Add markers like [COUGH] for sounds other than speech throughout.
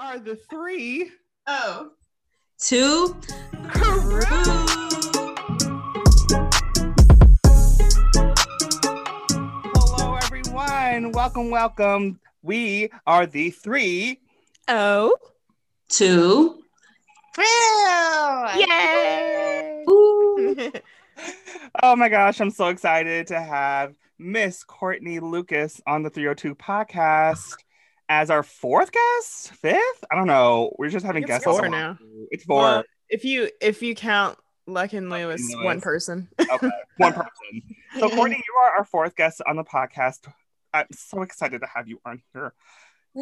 are the three. Oh. Two. Crew. Hello, everyone. Welcome, welcome. We are the three. Oh. Two. Yay! [LAUGHS] Oh my gosh, I'm so excited to have Miss Courtney Lucas on the 302 podcast as our fourth guest, fifth. I don't know. We're just having It's guests. four now. It's four. Well, if you if you count Luck and Lewis, Luck one person. okay, [LAUGHS] one person. So, Courtney, you are our fourth guest on the podcast. I'm so excited to have you on here.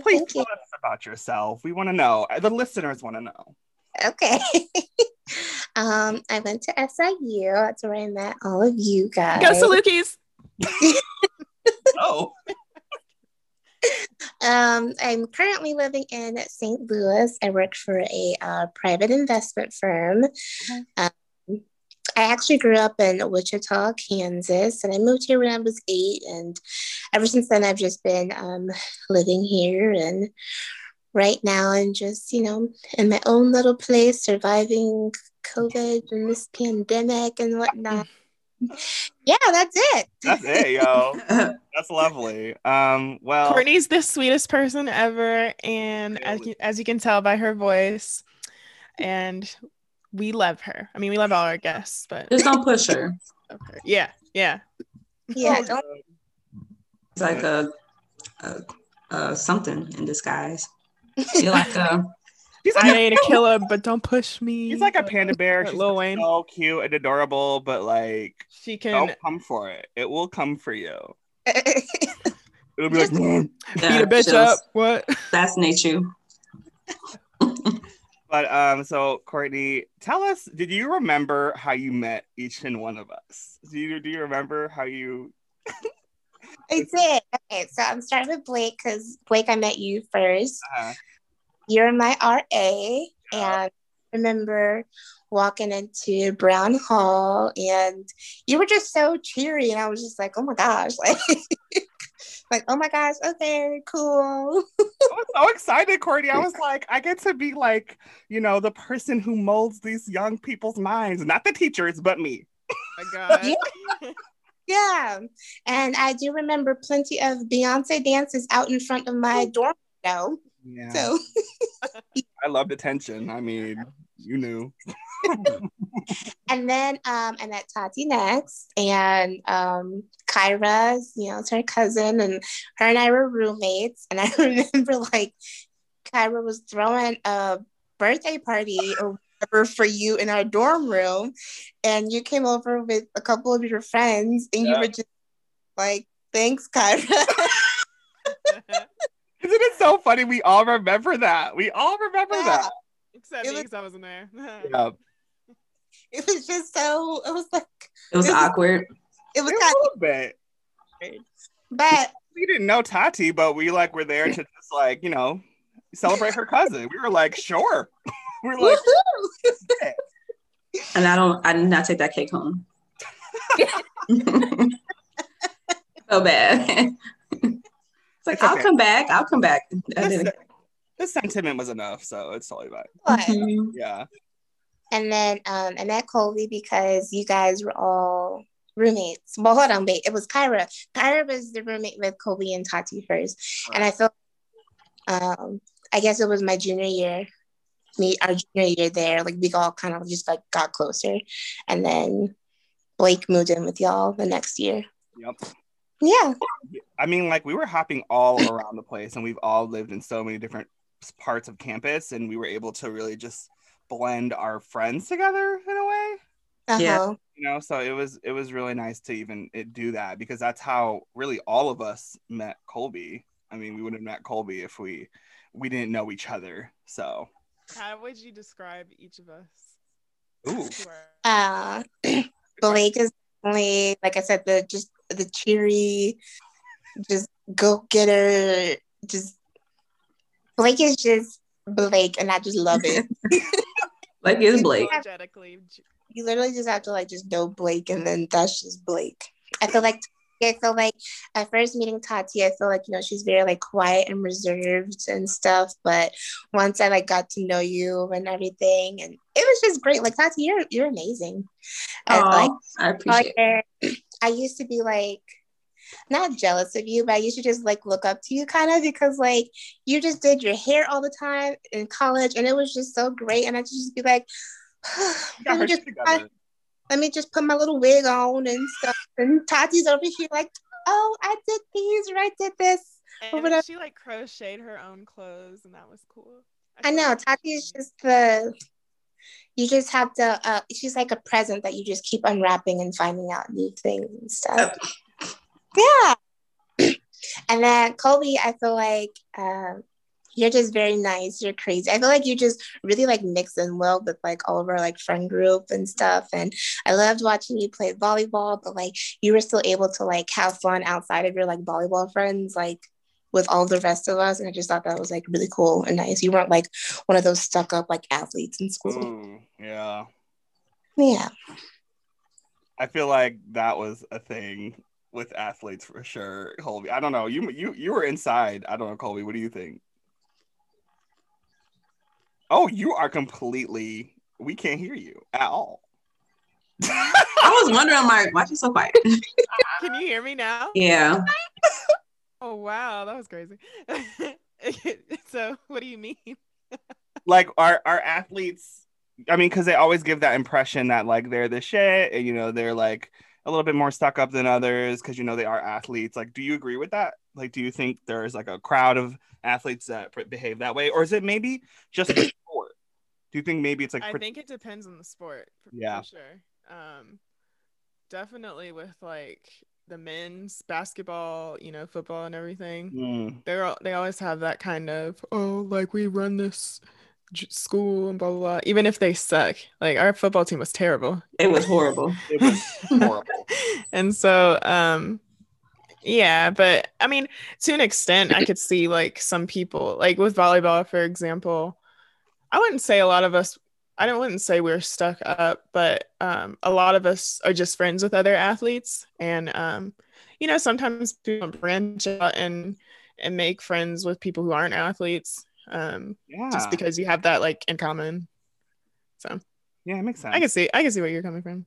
Please Thank tell you. us about yourself. We want to know. The listeners want to know. Okay. [LAUGHS] um, I went to SIU. That's where I met all of you guys. Go Salukis! [LAUGHS] Oh, [LAUGHS] Um, I'm currently living in St. Louis. I work for a uh, private investment firm. Um, I actually grew up in Wichita, Kansas, and I moved here when I was eight. And ever since then, I've just been um, living here. And right now, I'm just, you know, in my own little place, surviving COVID and this pandemic and whatnot. Yeah, that's it. that's it, yo. [LAUGHS] That's lovely. Um, well, Courtney's the sweetest person ever, and as you, as you can tell by her voice, and we love her. I mean, we love all our guests, but Just don't push her. okay. yeah, yeah. Yeah, don't It's like a, a, a something in disguise. You're like a he's I like, ain't a killer, but don't push me. he's like a panda bear. Like She's Lil Wayne. so cute and adorable, but like, She can don't come for it. It will come for you. [LAUGHS] It'll be like, beat a bitch she'll up. What? [LAUGHS] Assassinate you. but um, so Courtney, tell us, did you remember how you met each and one of us? Do you do you remember how you? I did. Okay, so I'm starting with Blake because Blake, I met you first. Uh, You're my RA, and I remember walking into Brown Hall, and you were just so cheery, and I was just like, oh my gosh, [LAUGHS] like, like oh my gosh, okay, cool. I was so excited, Courtney. I [LAUGHS] was like, I get to be like, you know, the person who molds these young people's minds, not the teachers, but me. my God. [LAUGHS] Yeah. Yeah, and I do remember plenty of Beyonce dances out in front of my dorm window. Yeah, So [LAUGHS] I loved attention. I mean, you knew. [LAUGHS] And then um, I met Tati next, and um, Kyra's, you know, it's her cousin, and her and I were roommates. And [LAUGHS] I remember like Kyra was throwing a birthday party or whatever for you in our dorm room, and you came over with a couple of your friends, and you were just like, "Thanks, Kyra." Isn't it so funny? We all remember that. We all remember Yeah. that. Except It me, was- because I wasn't there. [LAUGHS] Yeah. it was just so. It was like It was This is- awkward. it was A kind little bit. but We didn't know Tati, but we like were there to just like, you know, celebrate her cousin. We were like, sure. [LAUGHS] we were like! And I don't I did not take that cake home. [LAUGHS] so bad. It's like It's I'll okay. come back. I'll come back. [LAUGHS] I the, the sentiment was enough, so it's totally fine. But- Mhm. Yeah. And then um, I met Colby because you guys were all roommates. Well, hold on, wait. It was Kyra. Kyra was the roommate with Colby and Tati first. And I felt, um, I guess it was my junior year, me, our junior year there. Like we all kind of just like got closer. And then Blake moved in with y'all the next year. Yep. Yeah. I mean, like we were hopping all around the place, and we've all lived in so many different parts of campus, and we were able to really just blend our friends together in a way. Uh-huh. Yeah. You know, so it was it was really nice to even it, do that because that's how really all of us met Colby. I mean, we wouldn't have met Colby if we we didn't know each other. So, How would you describe each of us? ooh, Uh, [CLEARS THROAT] Blake is definitely, like I said, the just the cheery, just go getter. Just Blake is just Blake, and I just love it. [LAUGHS] Blake is Blake. You literally just have to like just know Blake, and then that's just Blake. I feel like I feel like at first meeting Tati, I feel like you know she's very like quiet and reserved and stuff. But once I like got to know you and everything, and it was just great. Like Tati, you're you're amazing. Oh, like, I appreciate it. like, I used to be like not jealous of you, but I used to just like look up to you kind of because like you just did your hair all the time in college and it was just so great. And I just be like, [SIGHS] let, me just, shit together. let me just put my little wig on and stuff. And Tati's over here like, oh, I did these or I did this. And whatever. she like crocheted her own clothes, and that was cool. I feel know like- Tati is just the you just have to uh she's like a present that you just keep unwrapping and finding out new things and stuff. Yeah. [CLEARS THROAT] and then Colby, I feel like um you're just very nice. You're crazy. I feel like you just really like mix in well with like all of our like friend group and stuff. And I loved watching you play volleyball, but like you were still able to like have fun outside of your like volleyball friends, like with all the rest of us. And I just thought that was like really cool and nice. You weren't like one of those stuck up like athletes in school. Ooh, yeah. Yeah. I feel like that was a thing with athletes for sure, Colby. I don't know. You you you were inside. I don't know, Colby. What do you think? Oh, you are completely. We can't hear you at all. [LAUGHS] I was wondering, like, why you so quiet? [LAUGHS] Can you hear me now? yeah. [LAUGHS] Oh wow, that was crazy. so what do you mean? like our our athletes i mean because they always give that impression that like they're the shit and you know they're like a little bit more stuck up than others because you know they are athletes like do you agree with that like do you think there's like a crowd of athletes that behave that way or is it maybe just for [COUGHS] sport do you think maybe it's like I think it depends on the sport. For, Yeah. for sure. Um, definitely with like the men's basketball, you know, football and everything. Mm, They're all, they always have that kind of oh, like we run this school and blah blah blah. Even if they suck, like our football team was terrible. It was horrible. [LAUGHS] it was horrible [LAUGHS] and so um yeah but i mean to an extent i could see like some people like with volleyball for example i wouldn't say a lot of us i don't wouldn't say we're stuck up but um a lot of us are just friends with other athletes and um you know sometimes people branch out and and make friends with people who aren't athletes um yeah just because you have that like in common so yeah it makes sense i can see i can see where you're coming from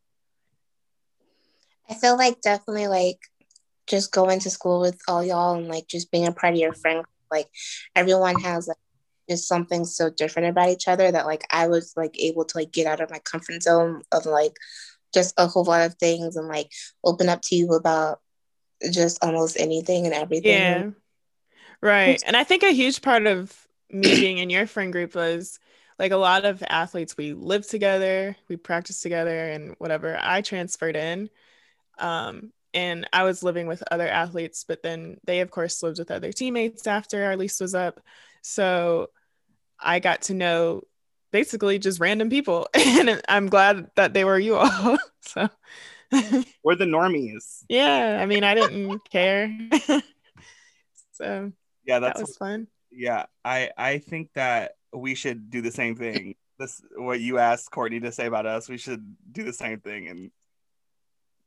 I feel like definitely like just going to school with all y'all and like just being a part of your friend like everyone has like just something so different about each other that like I was like able to like get out of my comfort zone of like just a whole lot of things and like open up to you about just almost anything and everything. Yeah. Right. And I think a huge part of me being in your friend group was like a lot of athletes, we live together, we practice together, and whatever. I transferred in. Um, and I was living with other athletes, but then they, of course, lived with other teammates after our lease was up. So I got to know basically just random people. [LAUGHS] And I'm glad that they were you all. [LAUGHS] so we're the normies yeah, I mean, I didn't care. [LAUGHS] so yeah that was fun. Yeah i i think that we should do the same thing. [LAUGHS] This what you asked courtney to say about us we should do the same thing and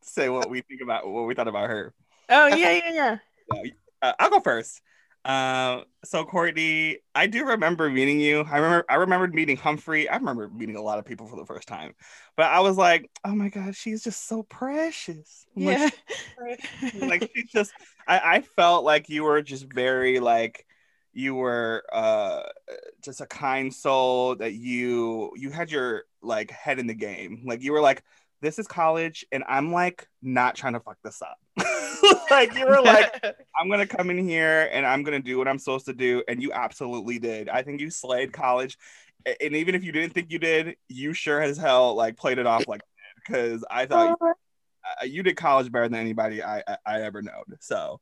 say what we think about what we thought about her. Oh [LAUGHS] yeah, yeah, yeah. uh, i'll go first. Uh, so courtney i do remember meeting you. I remember i remembered meeting humphrey. I remember meeting a lot of people for the first time. But i was like oh my god she's just so precious. I'm like, Yeah. [LAUGHS] like she just I, I felt like you were just very like you were uh just a kind soul that you you had your like head in the game. Like you were like this is college and i'm like not trying to fuck this up. [LAUGHS] Like you were like [LAUGHS] i'm gonna come in here and i'm gonna do what i'm supposed to do and you absolutely did. I think you slayed college and even if you didn't think you did you sure as hell like played it off like because i thought you uh, you did college better than anybody I I, I ever known. So,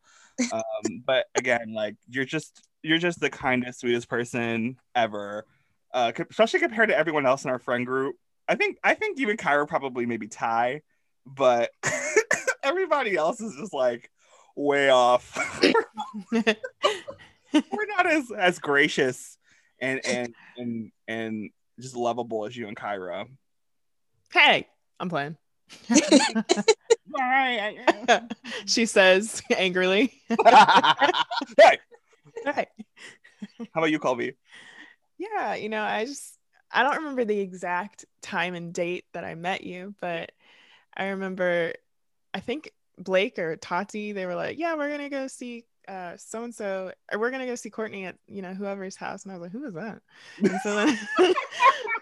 um, but again, like you're just you're just the kindest, sweetest person ever, uh, especially compared to everyone else in our friend group. I think I think even Kyra probably maybe Ty, but [LAUGHS] everybody else is just like way off. [LAUGHS] We're not as as gracious and and and and just lovable as you and Kyra. hey, I'm playing. [LAUGHS] All right. she says angrily. hey, [LAUGHS] Right. how about you, Colby? Yeah, you know, I just I don't remember the exact time and date that I met you, but I remember I think Blake or Tati, they were like, Yeah, we're gonna go see uh so and so or we're gonna go see Courtney at you know whoever's house. And I was like, Who is that? And so then [LAUGHS]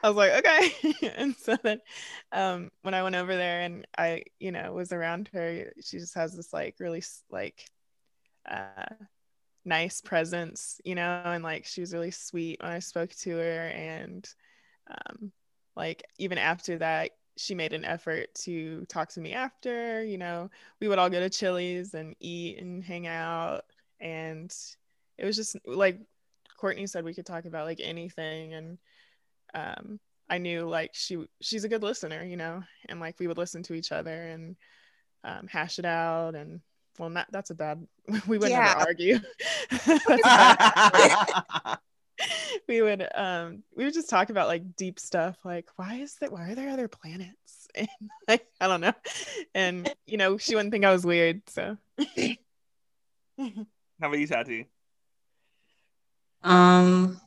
I was like, Okay. [LAUGHS] and so then um when I went over there and I, you know, was around her, she just has this like really like uh nice presence, you know, and like she was really sweet when I spoke to her. And um, like even after that, she made an effort to talk to me after, you know, we would all go to Chili's and eat and hang out. And it was just like Courtney said, we could talk about like anything. And um, I knew like she she's a good listener, you know, and like we would listen to each other and um, hash it out and well not that's a bad [LAUGHS] we would Yeah. never argue [LAUGHS] we would um we would just talk about like deep stuff like why is that why are there other planets [LAUGHS] and like i don't know and you know she wouldn't think i was weird so How about you, Tati? Um,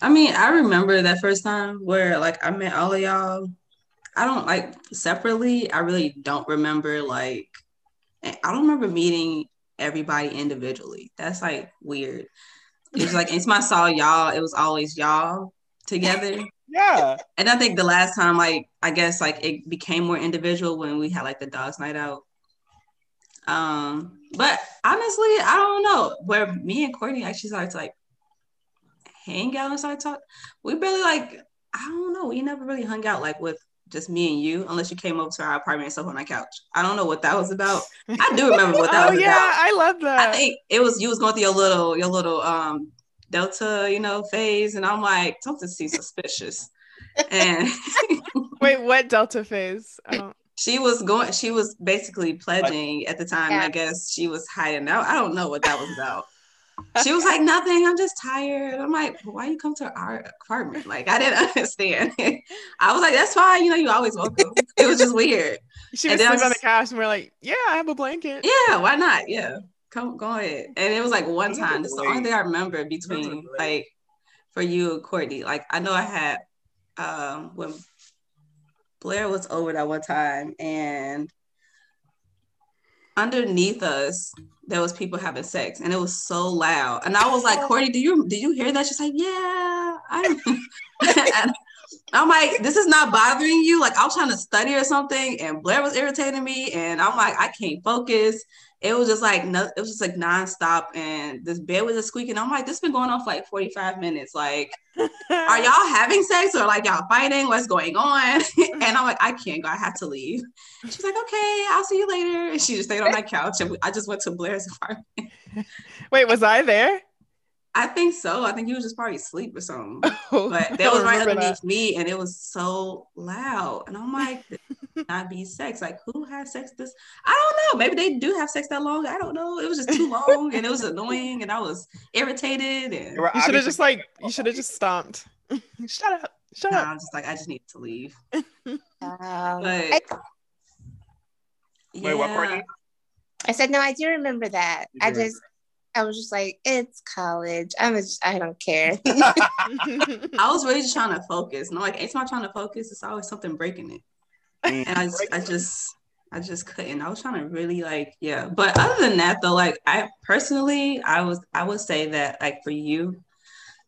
I mean, I remember that first time where like I met all of y'all. I don't like separately. I really don't remember like I don't remember meeting everybody individually. That's like weird. It's like it's my saw y'all. It was always y'all together. [LAUGHS] Yeah. And I think the last time, like, I guess, like, it became more individual when we had like the dogs night out. Um, but honestly, I don't know where me and Courtney actually started to like hang out and start talk. We barely like, I don't know. We never really hung out like with just me and you, unless you came over to our apartment and slept on my couch. I don't know what that was about. I do remember what [LAUGHS] that was about. oh was yeah about. i love that I think it was you was going through your little your little um delta, you know, phase, and I'm like, something seems suspicious. And [LAUGHS] wait what delta phase i don't [LAUGHS] she was going she was basically pledging at the time. Yeah. I guess she was hiding out. I don't know what that was about. She was like, nothing, I'm just tired. I'm like, why you come to our apartment? Like, I didn't [LAUGHS] understand. [LAUGHS] I was like, that's fine, you know, you always welcome. It was just weird. [LAUGHS] she And was then I sleeping on the couch and we're like yeah i have a blanket Yeah, why not? Yeah. Come go ahead. And it was like one time. That's the only thing I remember between like for you Courtney. Like I know I had um when Blair was over that one time and underneath us there was people having sex and it was so loud. And I was like, Courtney, do you did you hear that? She's like, Yeah, I [LAUGHS] [LAUGHS] I'm like, this is not bothering you. Like, I was trying to study or something, and Blair was irritating me, and I'm like, I can't focus. It was just like no, it was just like nonstop, and this bed was just squeaking. I'm like, this been going on for like 45 minutes. Like, are y'all [LAUGHS] having sex or like y'all fighting? What's going on? [LAUGHS] and I'm like, I can't go. I have to leave. She's like, okay, I'll see you later. And she just stayed on my couch, and I just went to Blair's apartment. wait was i there I think so. I think he was just probably asleep or something. [LAUGHS] Oh, but [LAUGHS] that was right remember underneath me and it was so loud. And i'm like not [LAUGHS] cannot be sex. Like who has sex this? I don't know. Maybe they do have sex that long. I don't know. It was just too long and it was annoying and i was irritated and They were you should have just like you should have just stomped. Shut up. Shut nah, up. i'm just like i just need to leave. Um, but I, Wait, what, Courtney? I said no. I do remember that. You I do just, I was just like, it's college. I'm just, I don't care. [LAUGHS] [LAUGHS] i was really just trying to focus and I'm like anytime i'm trying to focus it's always something breaking it Mm. and I just, I just I just couldn't. I was trying to really like, yeah. But other than that though, like I personally, I was I would say that like for you,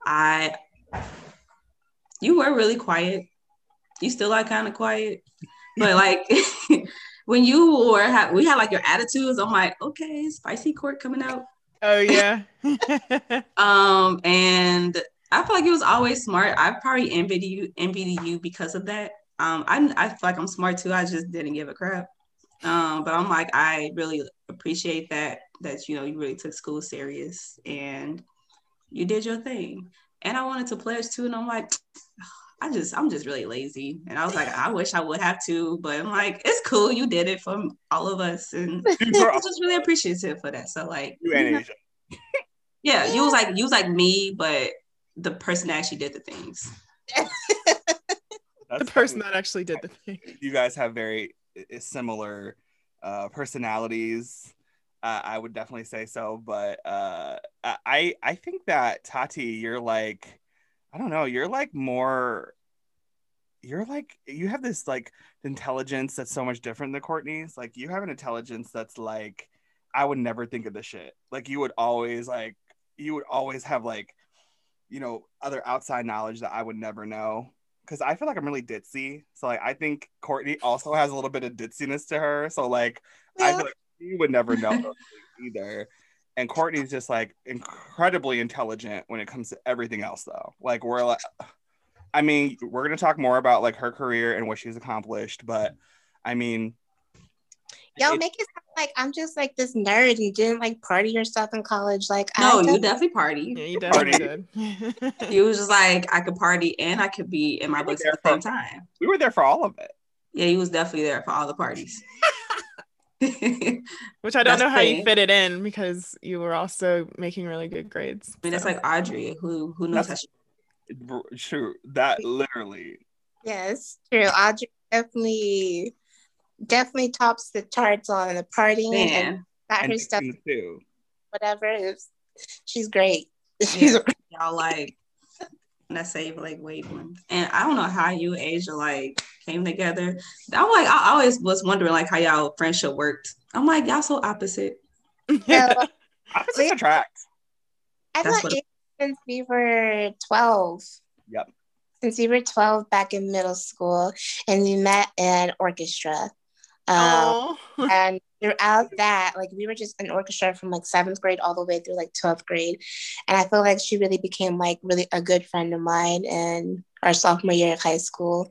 I you were really quiet. You still are kind of quiet. But like [LAUGHS] when you were we had like your attitudes, I'm like, okay, spicy court coming out. Oh yeah [LAUGHS] Um, and I feel like it was always smart. I probably envied you, envied you because of that. Um, I I feel like I'm smart too. I just didn't give a crap. Um, but I'm like, I really appreciate that that you know you really took school serious and you did your thing. And I wanted to pledge too, and I'm like, I just I'm just really lazy. And I was like, [LAUGHS] I wish I would have to, but I'm like, it's cool. You did it for all of us, and [LAUGHS] You I'm just really appreciative for that. So like, you and Asia. [LAUGHS] yeah, you was like you was like me, but the person that actually did the things. The person fucking- that actually did the thing you guys have very similar uh, personalities. Uh, I would definitely say so, but uh, I I think that Tati, you're like, I don't know, you're like more, you're like you have this like intelligence that's so much different than Courtney's. Like you have an intelligence that's like, I would never think of the shit. Like you would always like, you would always have like, you know, other outside knowledge that I would never know because I feel like I'm really ditzy. So like I think Courtney also has a little bit of ditziness to her. So like yeah. I feel like she would never know either. And Courtney's just like incredibly intelligent when it comes to everything else though. Like we're like I mean, we're gonna talk more about like her career and what she's accomplished, but I mean Y'all make it sound like I'm just like this nerd and didn't like party or stuff in college. Like, no, you definitely party. Yeah, you definitely did. you was just like I could party and I could be in my books at the same time. We were there for all of it. Yeah, he was definitely there for all the parties. [LAUGHS] [LAUGHS] Which I don't know how you fit it in because you were also making really good grades. I mean, so. it's like Audrey, who who knows That's how she. True, that literally. Yes, true. Audrey definitely definitely tops the charts on the partying Man. and got her stuff too. Whatever, she's great. She's [LAUGHS] yeah, y'all like let's say like wavelength. And I don't know how you and Asia like came together. I'm like I always was wondering like how y'all friendship worked. I'm like y'all so opposite. [LAUGHS] Yeah, [LAUGHS] opposites attract. I thought since we were 12. Yep. Since we were 12 back in middle school and we met in orchestra. Um, [LAUGHS] and throughout that, like we were just an orchestra from like seventh grade all the way through like 12th grade. And I feel like she really became like really a good friend of mine in our sophomore year of high school.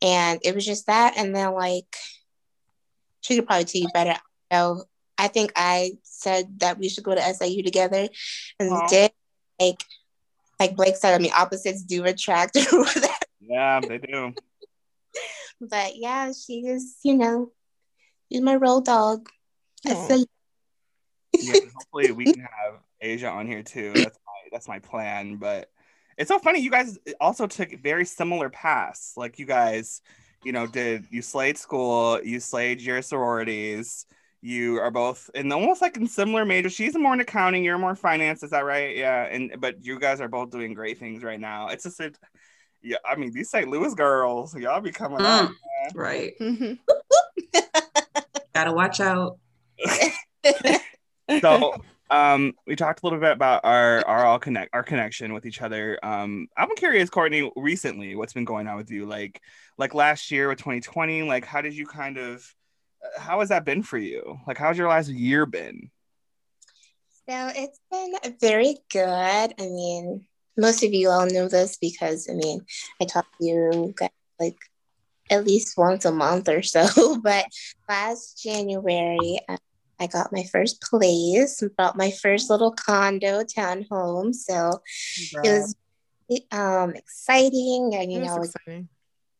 And it was just that. And then like she could probably tell you better. So I think I said that we should go to SIU together and we did like like Blake said, I mean opposites do attract [LAUGHS] Yeah, they do. but yeah, she is, you know, He's my road dog. yeah, hopefully we can have Asia on here too. That's my that's my plan. But it's so funny. You guys also took very similar paths. Like you guys, you know, did you slayed school, you slayed your sororities. You are both in almost like in similar majors. She's more in accounting, you're more finance. Is that right? Yeah. And but you guys are both doing great things right now. It's just a, yeah. I mean, these St. Louis girls, y'all be coming mm, out, right? [LAUGHS] [LAUGHS] Gotta watch out. [LAUGHS] so um we talked a little bit about our our all connect our connection with each other. Um i'm curious courtney recently what's been going on with you? Like like last year with 2020 like how did you kind of uh, how has that been for you? Like how's your last year been? So it's been very good. I mean most of you all know this because i mean i talk to you guys like at least once a month or so. [LAUGHS] but last January, I got my first place, bought my first little condo townhome. So it was um, exciting. And, you know, exciting.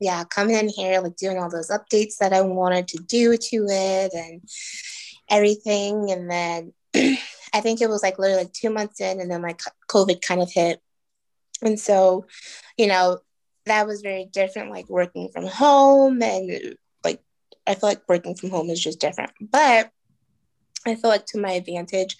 yeah, coming in here, like doing all those updates that I wanted to do to it and everything. And then [CLEARS THROAT] I think it was like literally like two months in, and then like COVID kind of hit. And so, you know, that was very different, like working from home and like I feel like working from home is just different. But I feel like to my advantage,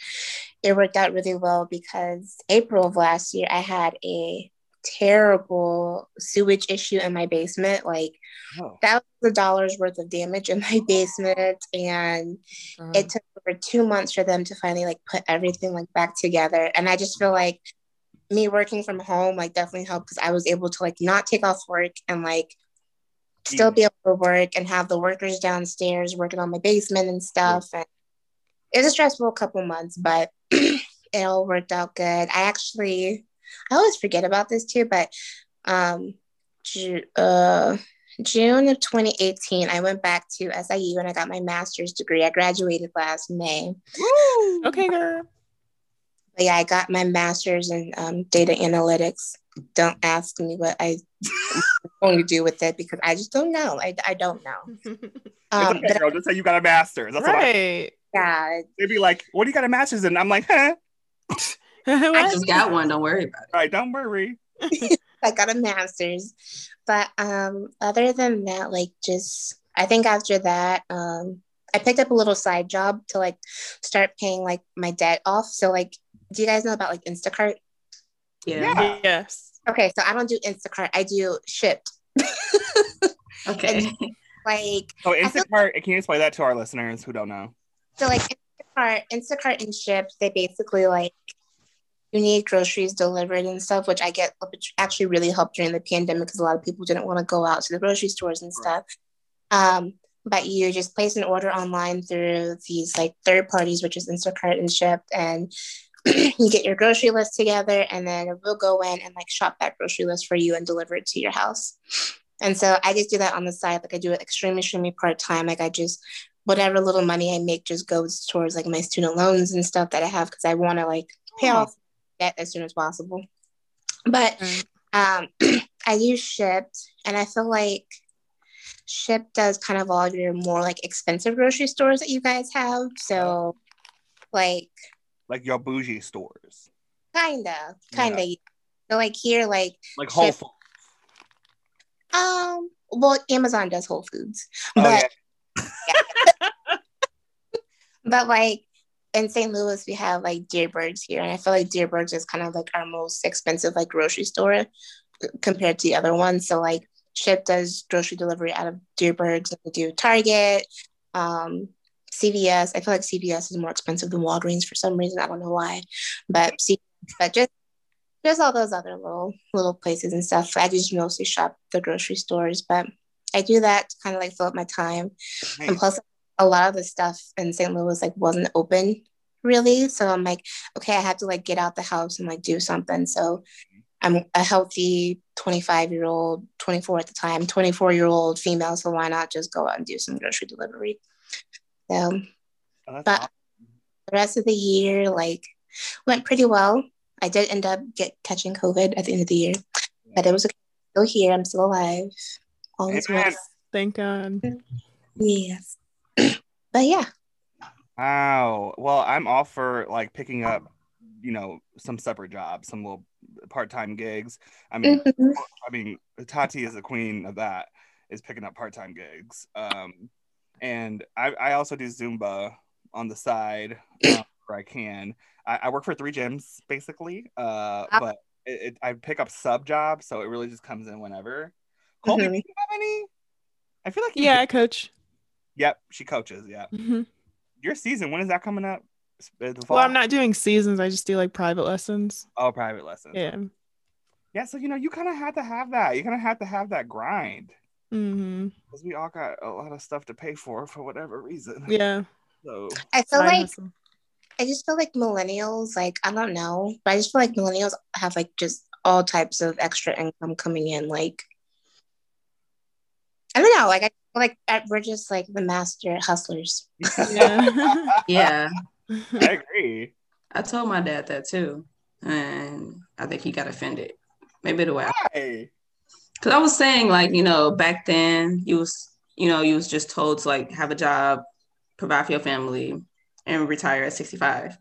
it worked out really well because April of last year I had a terrible sewage issue in my basement, like oh. thousands of dollars worth of damage in my basement. And uh-huh. it took over two months for them to finally like put everything like back together. And I just feel like me working from home like definitely helped because I was able to like not take off work and like still be able to work and have the workers downstairs working on my basement and stuff. And it was a stressful couple months, but [CLEARS THROAT] it all worked out good. I actually, I always forget about this too, but um, Ju- uh, June of 2018, I went back to SIU and I got my master's degree. I graduated last May. Woo! Okay, girl. But yeah, I got my master's in um, data analytics. Don't ask me what I [LAUGHS] am going to do with it because I just don't know. I, I don't know. [LAUGHS] Um, okay, girl, just say you got a master's. That's right. I, yeah. They'd be like, "What do you got a master's in?" I'm like, "Huh." [LAUGHS] I just got one. Don't worry about it. All right, don't worry. I got a master's, but um, other than that, like just I think after that, um, I picked up a little side job to like start paying like my debt off. So like, do you guys know about like Instacart? Yeah. Yeah. Yes. Okay, so I don't do Instacart. I do Shipt. [LAUGHS] Okay. like So I feel- Instacart, can you explain that to our listeners who don't know? So like Instacart, Instacart and Shipt, they basically like you need groceries delivered and stuff, which I get which actually really helped during the pandemic because a lot of people didn't want to go out to the grocery stores and stuff. Um, but you just place an order online through these like third parties, which is Instacart and Shipt, and [CLEARS THROAT] you get your grocery list together, and then we'll go in and like shop that grocery list for you and deliver it to your house. And so I just do that on the side. Like I do it extremely, extremely part time. Like I just whatever little money I make just goes towards like my student loans and stuff that I have because I want to like pay Oh. off debt as soon as possible. But um, [CLEARS THROAT] I use Shipt, and I feel like Ship does kind of all of your more like expensive grocery stores that you guys have. So, like, Like your bougie stores, kinda, kinda. So, like here, like, like Whole Foods. um, well, Amazon does Whole Foods, Oh but yeah. [LAUGHS] But like in St. Louis, we have like Dierbergs here, and I feel like Dierbergs is kind of like our most expensive like grocery store compared to the other ones. So like Ship does grocery delivery out of Dierbergs, and we do Target, um, CVS. I feel like CVS is more expensive than Walgreens for some reason. I don't know why, but C- but just just all those other little little places and stuff. I just mostly shop the grocery stores, but I do that to kind of like fill up my time. And plus, a lot of the stuff in St. Louis like wasn't open really. So I'm like, okay, I have to like get out the house and like do something. So I'm a healthy 25 year old, 24 at the time, 24 year old female. So why not just go out and do some grocery delivery? So Oh, but- awesome. the rest of the year like went pretty well. I did end up get catching COVID at the end of the year, but it was okay. Still here. I'm still alive. All is well. Thank God. Yes. [CLEARS THROAT] but yeah. Wow. Well, I'm all for like picking up, you know, some separate jobs, some little part-time gigs. I mean, Mhm. I mean, Tati is the queen of that, is picking up part-time gigs. Um, and I, I also do Zumba on the side [CLEARS THROAT] um, where I can. I, I work for three gyms basically, uh, Ah. but it, it, I pick up sub jobs, so it really just comes in whenever. [LAUGHS] Colby, Mhm. do you have any? I feel like you Yeah, do. I coach. Yep, she coaches. Yeah, Mhm. your season. When is that coming up? Uh, The fall? Well, I'm not doing seasons. I just do like private lessons. Oh, private lessons. Yeah. Yeah, so you know, you kind of have to have that. You kind of have to have that grind hmm because we all got a lot of stuff to pay for for whatever reason. Yeah. [LAUGHS] So I feel like hustle. I just feel like millennials, like I don't know, but I just feel like millennials have like just all types of extra income coming in. Like I don't know, like I feel like we're just like the master hustlers. Yeah. [LAUGHS] [LAUGHS] Yeah. I agree. I told my dad that too. And I think he got offended. Maybe the way I Hey. Because I was saying, like, you know, back then you was, you know, you was just told to like have a job, provide for your family, and retire at 65.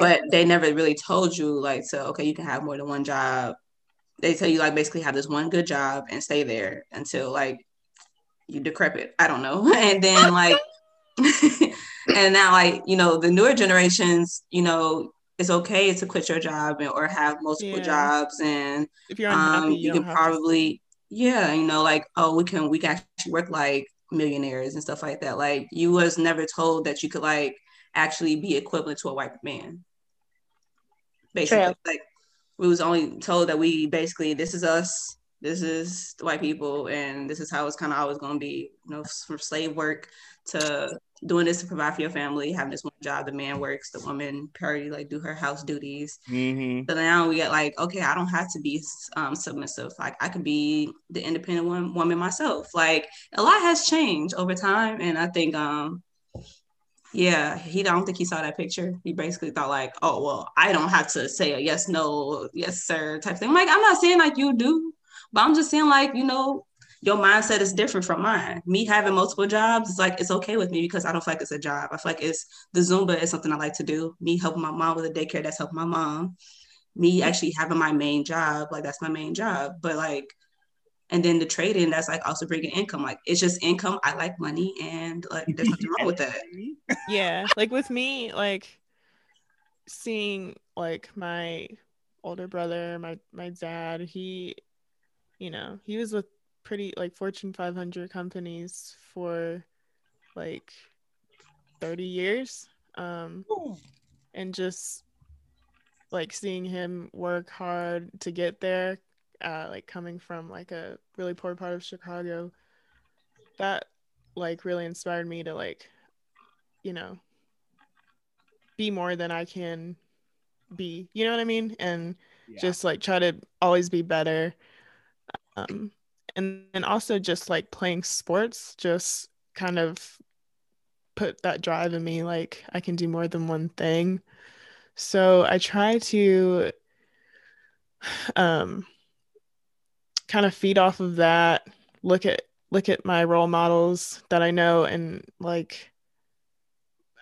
But they never really told you, like, so okay, you can have more than one job. They tell you like basically have this one good job and stay there until like you decrepit. I don't know. [LAUGHS] And then like [LAUGHS] and now like, you know, the newer generations, you know, it's okay to quit your job and, or have multiple Yeah. jobs and if you're unhappy, um, you, you can have to- probably yeah you know like oh we can we can actually work like millionaires and stuff like that like you was never told that you could like actually be equivalent to a white man basically True. like we was only told that we basically this is us this is the white people and this is how it's kind of always going to be you know from slave work to doing this to provide for your family having this one job the man works the woman probably like do her house duties hmm so now we get like, okay, I don't have to be um, submissive. Like I could be the independent one, woman myself. Like a lot has changed over time, and I think, um, yeah, he don't think he saw that picture. He basically thought like, oh well, I don't have to say a yes, no, yes sir type thing. I'm like I'm not saying like you do, but I'm just saying like you know your mindset is different from mine. Me having multiple jobs is like it's okay with me because I don't feel like it's a job. I feel like it's the Zumba is something I like to do. Me helping my mom with a daycare that's helping my mom. Me actually having my main job, like that's my main job. But like and then the trading that's like also bringing income. Like it's just income. I like money, and like there's nothing wrong with that. [LAUGHS] yeah, like with me, like seeing like my older brother, my my dad, he, you know, he was with pretty like Fortune 500 companies for like 30 years, um, and just like seeing him work hard to get there uh, like coming from like a really poor part of Chicago, that like really inspired me to like, you know, be more than I can be. You know what I mean? And yeah. just like try to always be better. Um, and and also just like playing sports, just kind of put that drive in me. Like I can do more than one thing. So I try to [SIGHS] um kind of feed off of that look at look at my role models that i know and like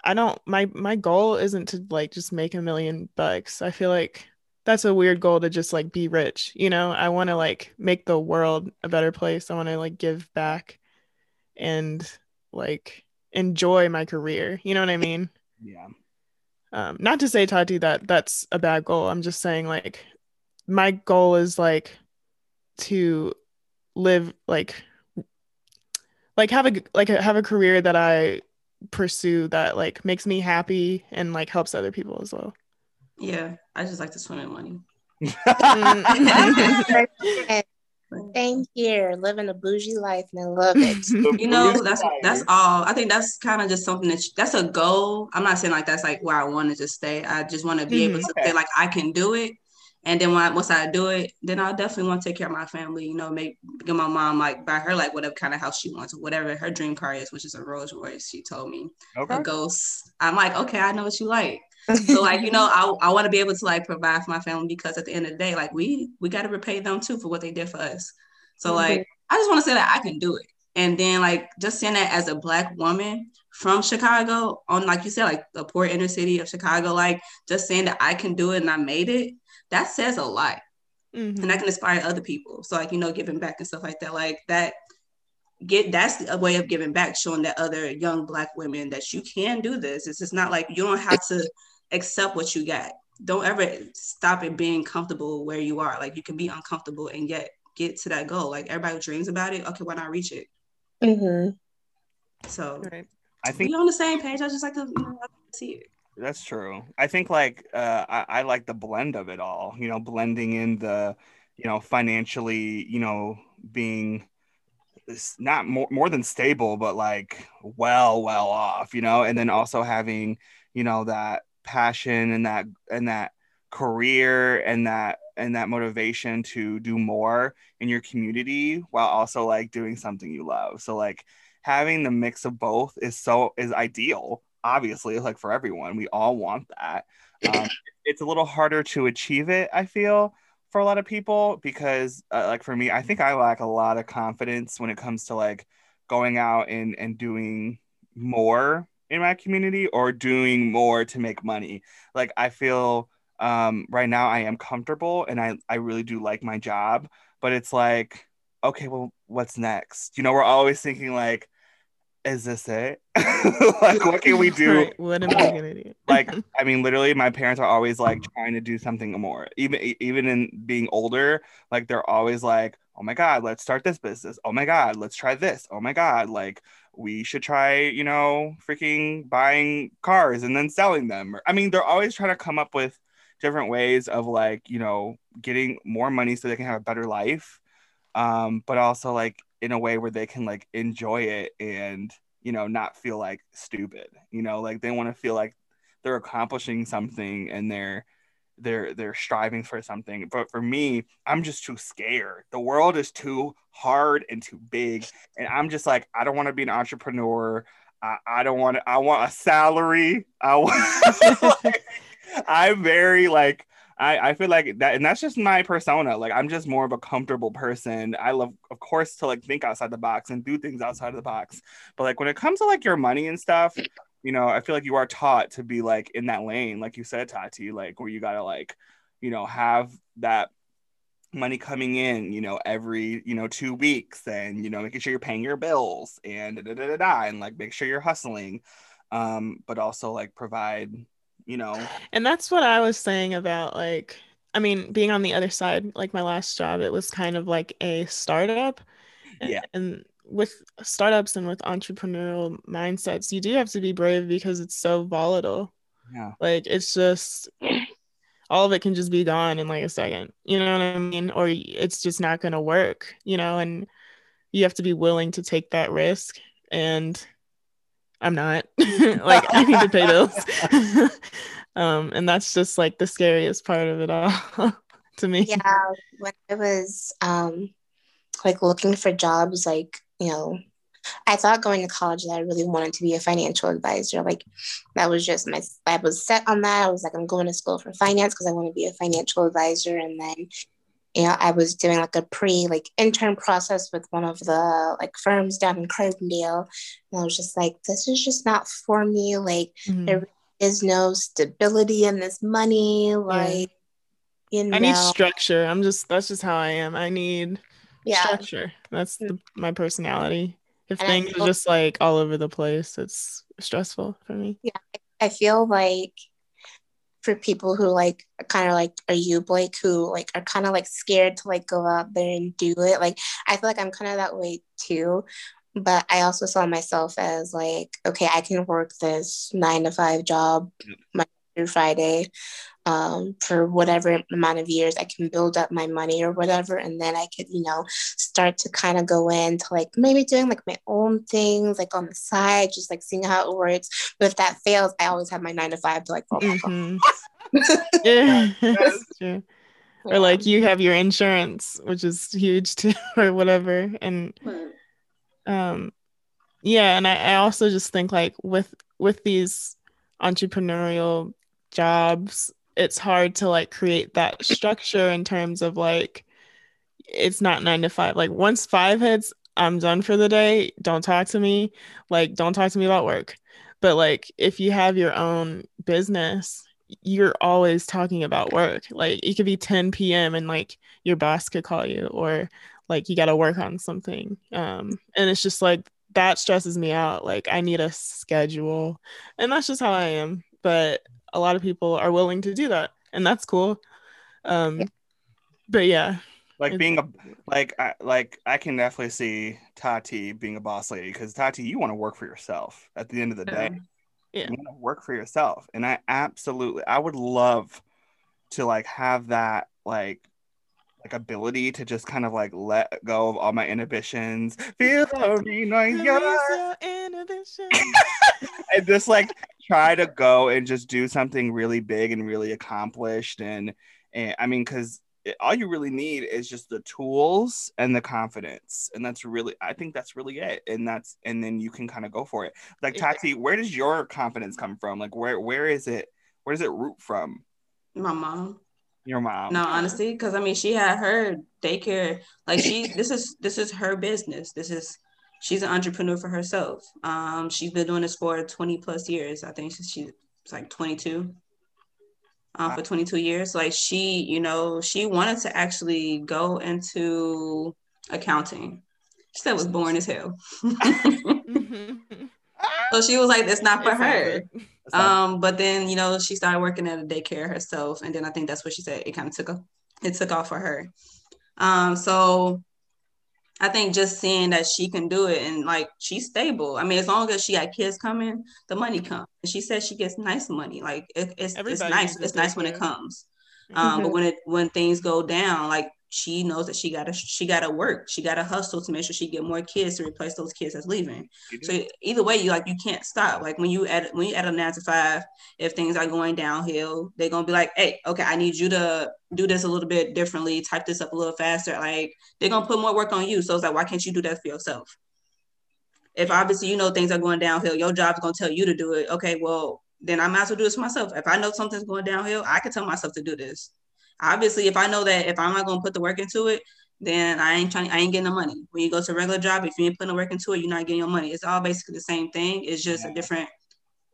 i don't my my goal isn't to like just make a million bucks i feel like that's a weird goal to just like be rich you know? I want to like make the world a better place. I want to like give back and like enjoy my career. You know what i mean? Yeah. Um not to say tati that that's a bad goal. I'm just saying like my goal is like to live like like have a like have a career that I pursue that like makes me happy and like helps other people as well. Yeah, I just like to swim in money. [LAUGHS] Same here, living a bougie life and I love it. [LAUGHS] you know, that's that's all. I think that's kind of just something that that's a goal. I'm not saying like that's like where I want to just stay. I just want to be mm-hmm. able to okay. say like I can do it and then when I, once I do it, then I'll definitely want to take care of my family. You know, make get my mom like buy her like whatever kind of house she wants, whatever her dream car is, which is a Rolls Royce. She told me okay. a ghost. I'm like, okay, I know what you like. So like you know, I I want to be able to like provide for my family because at the end of the day, like we we got to repay them too for what they did for us. So mm-hmm. like I just want to say that I can do it. And then like just saying that as a black woman from Chicago on like you said, like the poor inner city of Chicago, like just saying that I can do it and I made it that says a lot. Mm-hmm. And that can inspire other people. So like, you know, giving back and stuff like that. Like that get that's a way of giving back, showing that other young black women that you can do this. It's just not like you don't have to accept what you got. Don't ever stop it being comfortable where you are. Like you can be uncomfortable and yet get to that goal. Like everybody dreams about it. Okay, why not reach it? Mm-hmm. So right. I think we're on the same page. I just like to you know, see it. That's true. I think like uh, I, I like the blend of it all. You know, blending in the, you know, financially, you know, being not more more than stable, but like well, well off. You know, and then also having, you know, that passion and that and that career and that and that motivation to do more in your community while also like doing something you love. So like having the mix of both is so is ideal obviously like for everyone we all want that um, [LAUGHS] it's a little harder to achieve it i feel for a lot of people because uh, like for me i think i lack a lot of confidence when it comes to like going out and and doing more in my community or doing more to make money like i feel um, right now i am comfortable and i i really do like my job but it's like okay well what's next you know we're always thinking like is this it? [LAUGHS] like, what can we [LAUGHS] do? Right. What am I gonna do? [LAUGHS] like, I mean, literally, my parents are always like trying to do something more. Even even in being older, like they're always like, "Oh my god, let's start this business. Oh my god, let's try this. Oh my god, like we should try, you know, freaking buying cars and then selling them." I mean, they're always trying to come up with different ways of like, you know, getting more money so they can have a better life. Um, but also like in a way where they can like enjoy it and you know not feel like stupid you know like they want to feel like they're accomplishing something and they're they're they're striving for something. But for me i'm just too scared. The world is too hard and too big. And i'm just like i don't want to be an entrepreneur. I, I don't want to, i want a salary. I want like, [LAUGHS] i'm very like I, I feel like that and that's just my persona. Like i'm just more of a comfortable person. I love of course to like think outside the box and do things outside of the box. But like when it comes to like your money and stuff you know i feel like you are taught to be like in that lane like you said tati like where you gotta like you know have that money coming in, you know, every, you know, two weeks and, you know, making sure you're paying your bills and da, da, da, da, da, and like make sure you're hustling. Um, but also like provide, you know. And that's what I was saying about like, I mean, being on the other side, like my last job, it was kind of like a startup. Yeah. And with startups and with entrepreneurial mindsets, you do have to be brave because it's so volatile. Yeah. Like it's just all of it can just be gone in like a second. You know what I mean? Or it's just not going to work, you know, and you have to be willing to take that risk and I'm not. [LAUGHS] like I need to pay bills. [LAUGHS] um and that's just like the scariest part of it all [LAUGHS] to me. Yeah, when I was um like looking for jobs like, you know, I thought going to college that I really wanted to be a financial advisor. Like that was just my I was set on that. I was like, I'm going to school for finance because I want to be a financial advisor. And then, you know, I was doing like a pre like intern process with one of the like firms down in Carbondale. And I was just like, this is just not for me. Like Mhm. there is no stability in this money. Like, you know, I need structure. I'm just that's just how I am. I need yeah. structure. That's the, mm. my personality. If And things are just like all over the place, it's stressful for me. Yeah. I feel like for people who like kind of like are you Blake who like are kind of like scared to like go out there and do it. Like I feel like I'm kind of that way too. But I also saw myself as like, okay, I can work this nine to five job mm. Monday through Friday um, for whatever amount of years. I can build up my money or whatever. And then I could, you know, start to kind of go into like maybe doing like my own things like on the side, just like seeing how it works. But if that fails, I always have my nine to five to like fall back on. Mhm. yeah, Yes. [LAUGHS] that's true. Or like you have your insurance, which is huge too, [LAUGHS] or whatever. And um yeah and I, I also just think like with with these entrepreneurial jobs it's hard to like create that structure in terms of like it's not nine to five. Like once five hits i'm done for the day. Don't talk to me. Like don't talk to me about work. But like if you have your own business you're always talking about work. Like it could be 10 p.m and like your boss could call you or like you got to work on something. Um and it's just like that stresses me out. Like i need a schedule. And that's just how i am. But a lot of people are willing to do that and that's cool um but yeah like being a like I, like I can definitely see Tati being a boss lady because Tati, you want to work for yourself at the end of the day. Yeah. You want to work for yourself, and I absolutely, I would love to like have that like like ability to just kind of like let go of all my inhibitions, feel [LAUGHS] me, like Release yeah, your inhibition. [LAUGHS] and just like try to go and just do something really big and really accomplished and and I mean because all you really need is just the tools and the confidence and that's really I think that's really it and that's and then you can kind of go for it like Yeah. Tati where does your confidence come from like where where is it where does it root from My mom. your mom No, honestly, because I mean, she had her daycare. Like she, this is this is her business. This is she's an entrepreneur for herself. Um, she's been doing this for twenty plus years. I think she's, she's like twenty two. Um, for 22 years, like she, you know, she wanted to actually go into accounting. She said was boring as hell. Mhm. [LAUGHS] so she was like, "It's not for It her." not- Um, but then you know she started working at a daycare herself, and then I think that's what she said. It kind of took off. It took off for her. Um, so I think just seeing that she can do it and like she's stable. I mean, as long as she got kids coming, the money comes. And she says she gets nice money. Like it, it's it's nice. It's nice when it comes. Um, but Mhm. when it when things go down, like she knows that she gotta she gotta work. She gotta hustle to make sure she get more kids to replace those kids that's leaving. So either way, you like you can't stop. Like when you add when you add a nine to five, if things are going downhill, they're gonna be like, hey, okay, I need you to do this a little bit differently, type this up a little faster. Like they're gonna put more work on you. So it's like, why can't you do that for yourself? If obviously you know things are going downhill, your job's gonna tell you to do it. Okay, well then I might as well do this for myself. If I know something's going downhill, I can tell myself to do this. Obviously, if I know that if I'm not gonna put the work into it, then I ain't trying. I ain't getting the money. When you go to a regular job, if you ain't putting the work into it, you're not getting your money. It's all basically the same thing. It's just a different.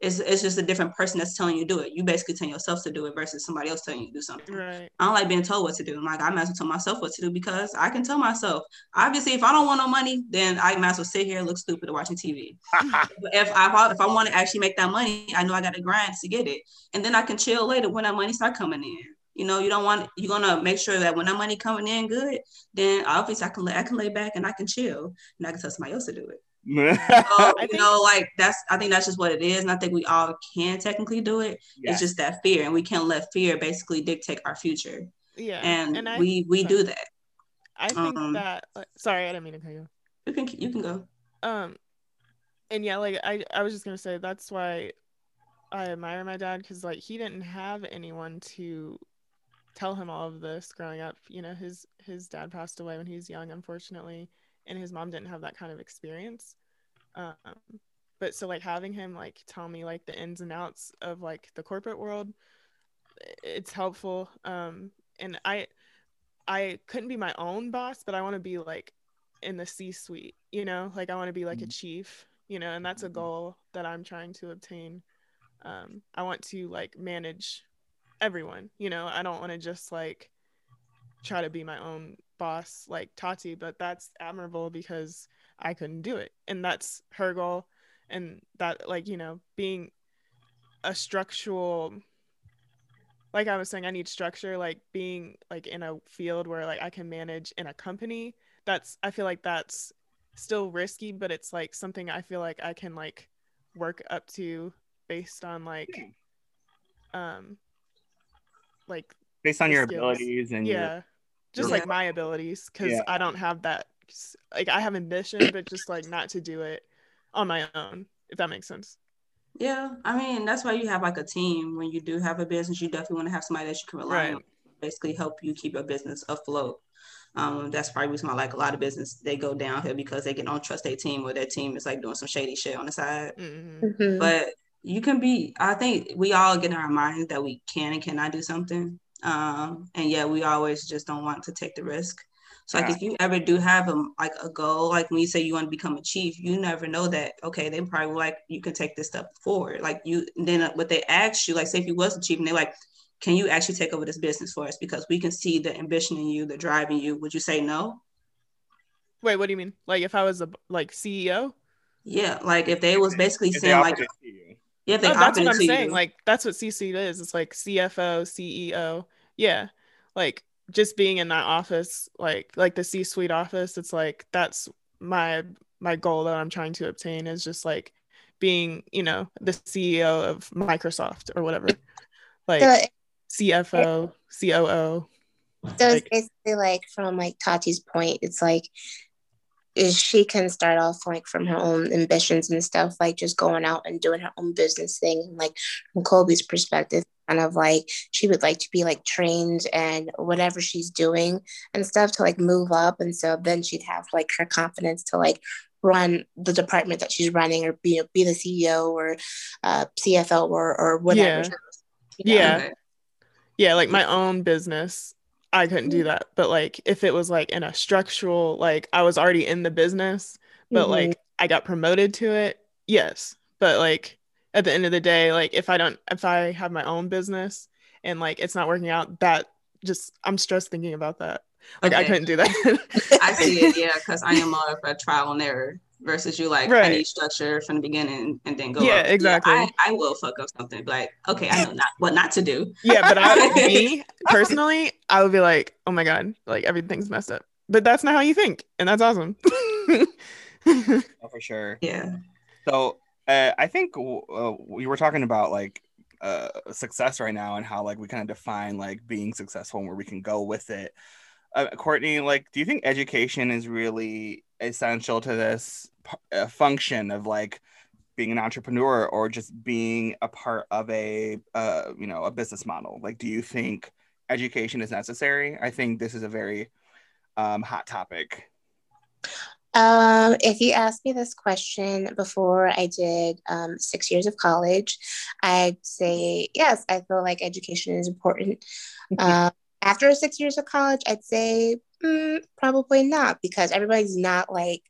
It's, it's just a different person that's telling you to do it. You basically tell yourself to do it versus somebody else telling you to do something. Right. I don't like being told what to do. I'm like, I might as well tell myself what to do because I can tell myself. Obviously, if I don't want no money, then I might as well sit here and look stupid watching TV. [LAUGHS] but if I if I want to actually make that money, I know I got to grind to get it, and then I can chill later when that money start coming in. You know, you don't want you're gonna make sure that when that money coming in good, then obviously I can I can lay back and I can chill and I can tell somebody else to do it. [LAUGHS] so, you know, like that's I think that's just what it is, and I think we all can technically do it. Yeah. It's just that fear, and we can't let fear basically dictate our future. Yeah. And, I, we we sorry. do that. I think um, that sorry, I didn't mean to cut you. You can you can go. um and yeah like i i was just gonna say that's why i admire my dad because like he didn't have anyone to tell him all of this growing up you know his his dad passed away when he was young unfortunately and his mom didn't have that kind of experience. Um but so like having him like tell me like the ins and outs of like the corporate world it's helpful. Um and i i couldn't be my own boss but i want to be like in the c suite you know? Like i want to be like a chief you know and that's a goal that i'm trying to obtain. Um i want to like manage everyone you know i don't want to just like try to be my own boss like tati but that's admirable because i couldn't do it and that's her goal and that like you know being a structural like i was saying i need structure like being like in a field where like i can manage in a company that's i feel like that's still risky but it's like something i feel like i can like work up to based on like um like Based on your skills. abilities and your yeah just your- like my abilities because Yeah. i don't have that like i have ambition but just like not to do it on my own if that makes sense Yeah, I mean that's why you have like a team. When you do have a business, you definitely want to have somebody that you can rely Right. on, basically help you keep your business afloat. Um, that's probably the reason why like a lot of business they go downhill because they get don't trust their team or their team is like doing some shady shit on the side. hmm Mhm. But you can be. I think we all get in our minds that we can and cannot do something. Um, and yet we always just don't want to take the risk. So like Yeah. if you ever do have a like a goal, like when you say you want to become a chief, you never know that okay, they probably like you can take this step forward. Like you then what they ask you, like say if you was a chief and they're like, can you actually take over this business for us? Because we can see the ambition in you, the drive in you. Would you say no? wait what do you mean like if i was a like ceo Yeah, like if they was basically if saying like offered it to you. yeah, they oh, that's what i'm to saying you, like that's what c-suite is it's like cfo ceo yeah like just being in that office like like the c-suite office it's like that's my my goal that i'm trying to obtain is just like being you know the ceo of microsoft or whatever like so, cfo coo so it's basically like from like Tati's point, it's like is she can start off like from her own ambitions and stuff, like just going out and doing her own business thing. Like from Colby's perspective, kind of like she would like to be like trained and whatever she's doing and stuff to like move up. And so then she'd have like her confidence to like run the department that she's running or be be the CEO or uh, CFO or or whatever. Yeah. Yeah. Yeah like my own business i couldn't Mm-hmm. do that but like if it was like in a structural like i was already in the business but Mhm. like i got promoted to it yes but like at the end of the day like if i don't if i have my own business and like it's not working out that just i'm stressed thinking about that like i couldn't do that [LAUGHS] I see it, yeah, because I am more of a trial and error versus you like I need structure from the beginning and then go. Yeah, up. exactly. I, I will fuck up something, be like, okay, I know not what not to do. yeah but i me [LAUGHS] personally i would be like oh my god like everything's messed up but that's not how you think and that's awesome [LAUGHS] Oh, for sure. Yeah. So uh, I think uh, we were talking about like uh, success right now and how like we kind of define like being successful and where we can go with it. Uh, Courtney, like, do you think education is really essential to this p- uh, function of like being an entrepreneur or just being a part of a uh, you know a business model? Like, do you think education is necessary? I think this is a very um, hot topic. Um, if you asked me this question before I did um, six years of college, I'd say yes. I feel like education is important. Um, after six years of college, I'd say mm, probably not because everybody's not like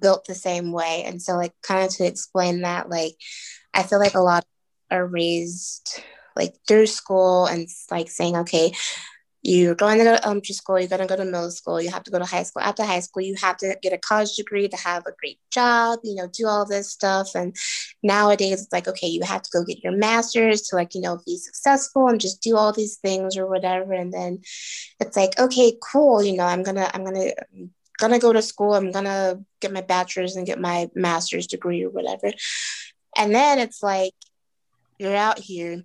built the same way. And so, like, kind of to explain that, like, I feel like a lot are raised like through school and like saying, okay, you're going to go to elementary um, school, you're going to go to middle school, you have to go to high school. After high school, you have to get a college degree to have a great job, you know, do all this stuff. And nowadays, it's like, okay, you have to go get your master's to, like, you know, be successful and just do all these things or whatever. And then it's like, okay, cool, you know, I'm going to, I'm going to, gonna go to school i'm gonna get my bachelor's and get my master's degree or whatever and then it's like you're out here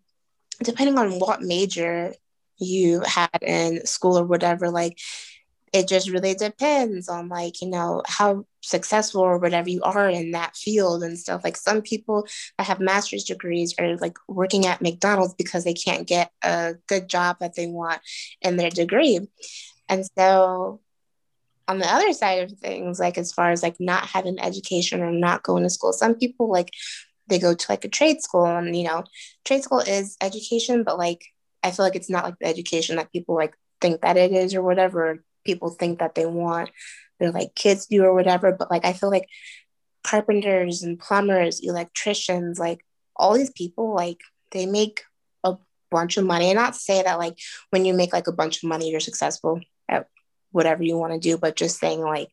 depending on what major you had in school or whatever like it just really depends on like you know how successful or whatever you are in that field and stuff. Like some people that have master's degrees are like working at mcdonald's because they can't get a good job that they want in their degree. And so on the other side of things like as far as like not having education or not going to school some people like they go to like a trade school and you know trade school is education but like I feel like it's not like the education that people like think that it is or whatever. People think that they want their like kids do or whatever. But like I feel like carpenters and plumbers, electricians, like all these people, like they make a bunch of money. And not say that like when you make like a bunch of money, you're successful at whatever you want to do, but just saying like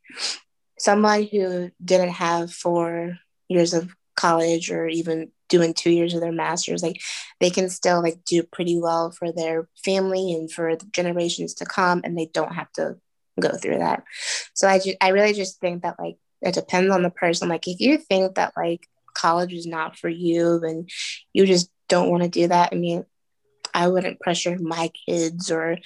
someone who didn't have four years of college or even doing two years of their masters like they can still like do pretty well for their family and for the generations to come and they don't have to go through that. So i just i really just think that like it depends on the person. Like if you think that like college is not for you and you just don't want to do that. I mean i wouldn't pressure my kids or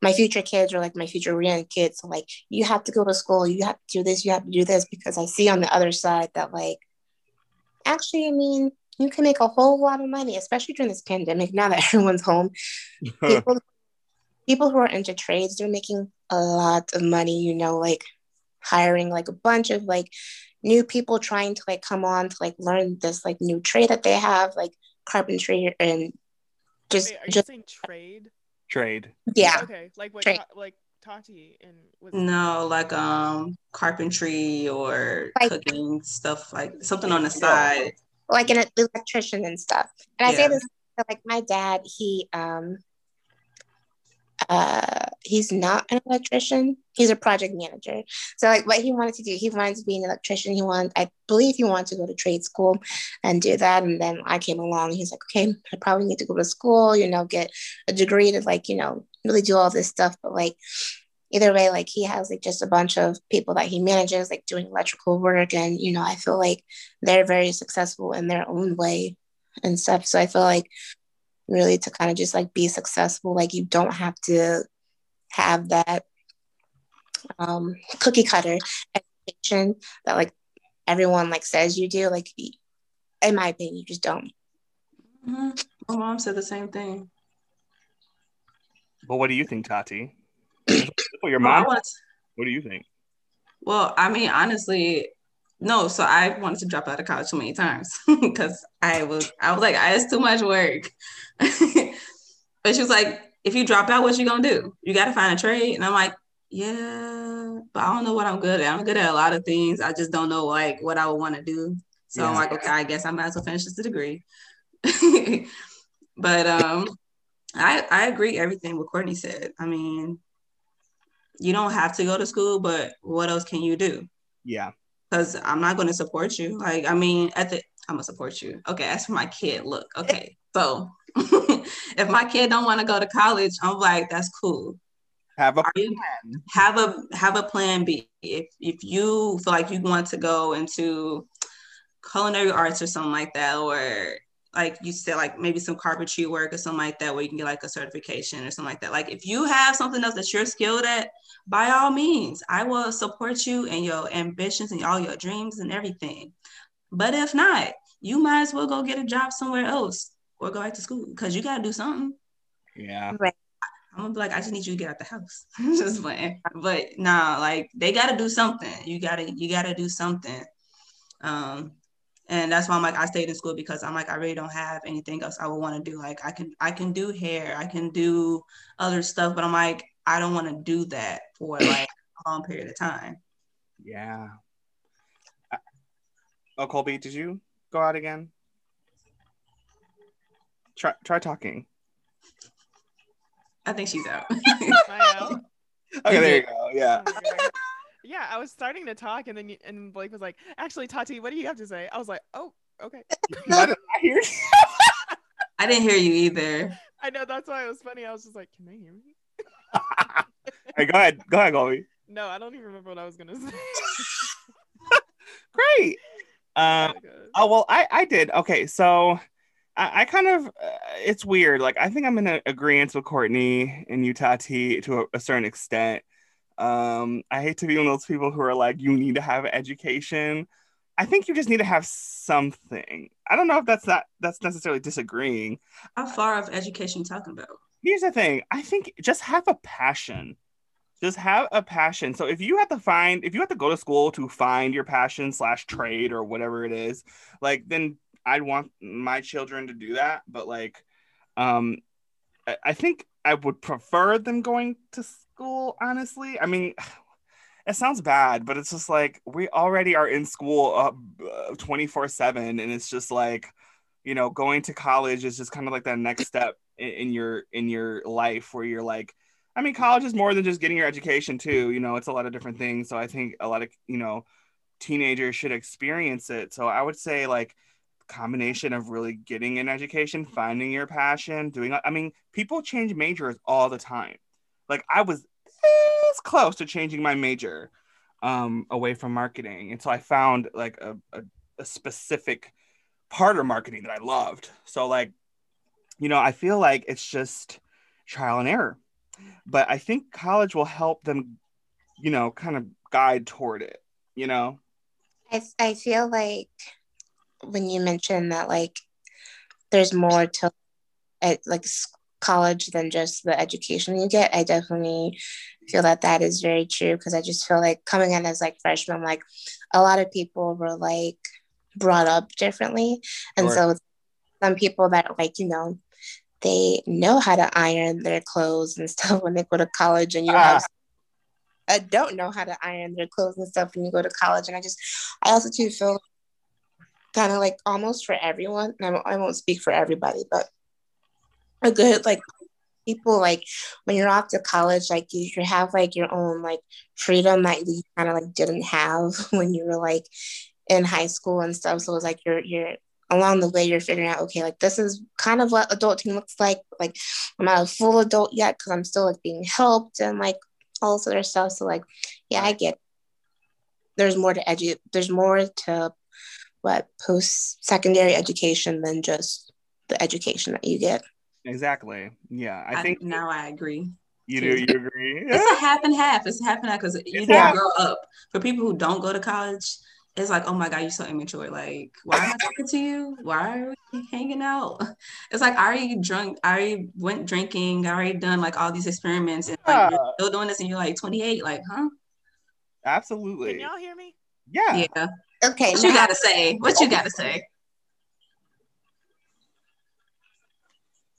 my future kids or like my future grandkids so like you have to go to school. You have to do this. You have to do this. Because i see on the other side that like actually i mean you can make a whole lot of money, especially during this pandemic. Now that [LAUGHS] everyone's home, [LAUGHS] people, people who are into trades, they're making a lot of money. You know, like hiring like a bunch of like new people trying to like come on to like learn this like new trade that they have, like carpentry and just Wait, are just saying trade? Trade. yeah. Okay, like what? Trade. Like Tati and was No, like um carpentry or Like- cooking stuff like something on the side. like an electrician and stuff. And I say this like my dad, he um uh he's not an electrician. He's a project manager. So like what he wanted to do he wanted to be an electrician. He wanted i believe he wanted to go to trade school and do that. And then i came along he's like okay i probably need to go to school you know get a degree to like you know really do all this stuff but like either way like he has like just a bunch of people that he manages like doing electrical work and you know i feel like they're very successful in their own way and stuff so i feel like really to kind of just like be successful like you don't have to have that um cookie cutter education that like everyone like says you do like in my opinion you just don't Mhm. My mom said the same thing. But what do you think, Tati? [COUGHS] Your mom. to- What do you think? Well, I mean, honestly, no. So I wanted to drop out of college too many times [LAUGHS] because I was, I was like, "Ah, it's too much work. [LAUGHS] but she was like, if you drop out, what you gonna do? You got to find a trade. And I'm like, yeah, but I don't know what I'm good at. I'm good at a lot of things. I just don't know like what I would want to do. So I'm like, okay, I guess I might as well finish this degree. [LAUGHS] but um, I I agree everything what Courtney said. I mean, you don't have to go to school, but what else can you do? Yeah. because I'm not going to support you. Like, I mean, at the I'm gonna support you. Okay, as for my kid, look, okay, [LAUGHS] so [LAUGHS] if my kid don't want to go to college, I'm like, that's cool. Have a Are you have a have a plan B? If if you feel like you want to go into culinary arts or something like that, or like you said, like maybe some carpentry work or something like that, where you can get like a certification or something like that. Like if you have something else that you're skilled at, by all means, I will support you and your ambitions and all your dreams and everything. But if not, you might as well go get a job somewhere else or go back to school because you gotta do something. yeah. I'm gonna be like, I just need you to get out the house. [LAUGHS] just playing. But nah, like they gotta do something. You gotta you gotta do something. Um and that's why I'm like I stayed in school because I'm like I really don't have anything else I would want to do. Like I can I can do hair, I can do other stuff, but I'm like I don't want to do that for like a long period of time. Yeah. Uh, Oh, Colby, did you go out again? Try try talking. I think she's out. Out? [LAUGHS] Okay, there you go. Yeah. My God. yeah, I was starting to talk, and then you, and Blake was like, "Actually, Tati, what do you have to say?" I was like, "Oh, okay." [LAUGHS] I did not hear. [LAUGHS] I didn't hear you either. [LAUGHS] I know that's why it was funny. I was just like, "Can they hear me?" hey, go ahead. Go ahead, Goldie. No, I don't even remember what I was gonna say. Great. Um, Oh. Oh well, I I did. Okay, so I, I kind of uh, it's weird. Like I think I'm in agreement with Courtney and Utah T to a, a certain extent. Um, I hate to be one of those people who are like, you need to have education. I think you just need to have something. I don't know if that's not that's necessarily disagreeing. How far of education you talking about? Here's the thing. I think just have a passion. Just have a passion. So if you have to find, if you have to go to school to find your passion slash trade or whatever it is, like then I'd want my children to do that. But like, um, I, think I would prefer them going to school. Honestly, I mean, [SIGHS] it sounds bad, but it's just like we already are in school uh, uh, twenty four seven, and it's just like, you know, going to college is just kind of like that next [CLEARS THROAT] step in, in your in your life where you're like I mean, college is more than just getting your education too. You know, it's a lot of different things. So I think a lot of you know teenagers should experience it. So I would say like combination of really getting an education, finding your passion, doing. I mean, people change majors all the time. Like I was this close to changing my major um, away from marketing until I found like a, a, a specific part of marketing that I loved. So like, you know, I feel like it's just trial and error but I think college will help them, you know, kind of guide toward it, you know? I, I feel like when you mentioned that like there's more to at like college than just the education you get i definitely feel that that is very true because i just feel like coming in as like freshman like a lot of people were like brought up differently and Sure. so some people that like you know they know how to iron their clothes and stuff [LAUGHS] when they go to college and you Ah. have I don't know how to iron their clothes and stuff when you go to college. And I just, I also too feel kind of like almost for everyone. And I won't, speak for everybody, but a good like people like when you're off to college, like you, you have like your own like freedom that you kind of like didn't have [LAUGHS] when you were like in high school and stuff. So it's like you're you're along the way you're figuring out okay like this is kind of what adulting looks like like i'm not a full adult yet because i'm still like being helped and like all this other stuff so like yeah i get there's more to edu there's more to what post secondary education than just the education that you get Exactly. Yeah. I think now I agree. you do. You agree? It's a half and half. It's half and half because you It's don't grow up. For people who don't go to college, it's like, oh my god, you're so immature. Like, why am I talking to you? Why are we hanging out? [LAUGHS] It's like I already drunk. I already went drinking. I already done like all these experiments, and like you're Yeah. still doing this, and you're like 28. Like, huh? Absolutely. Can y'all hear me? Yeah. Yeah. Okay What you gotta say? What you gotta say?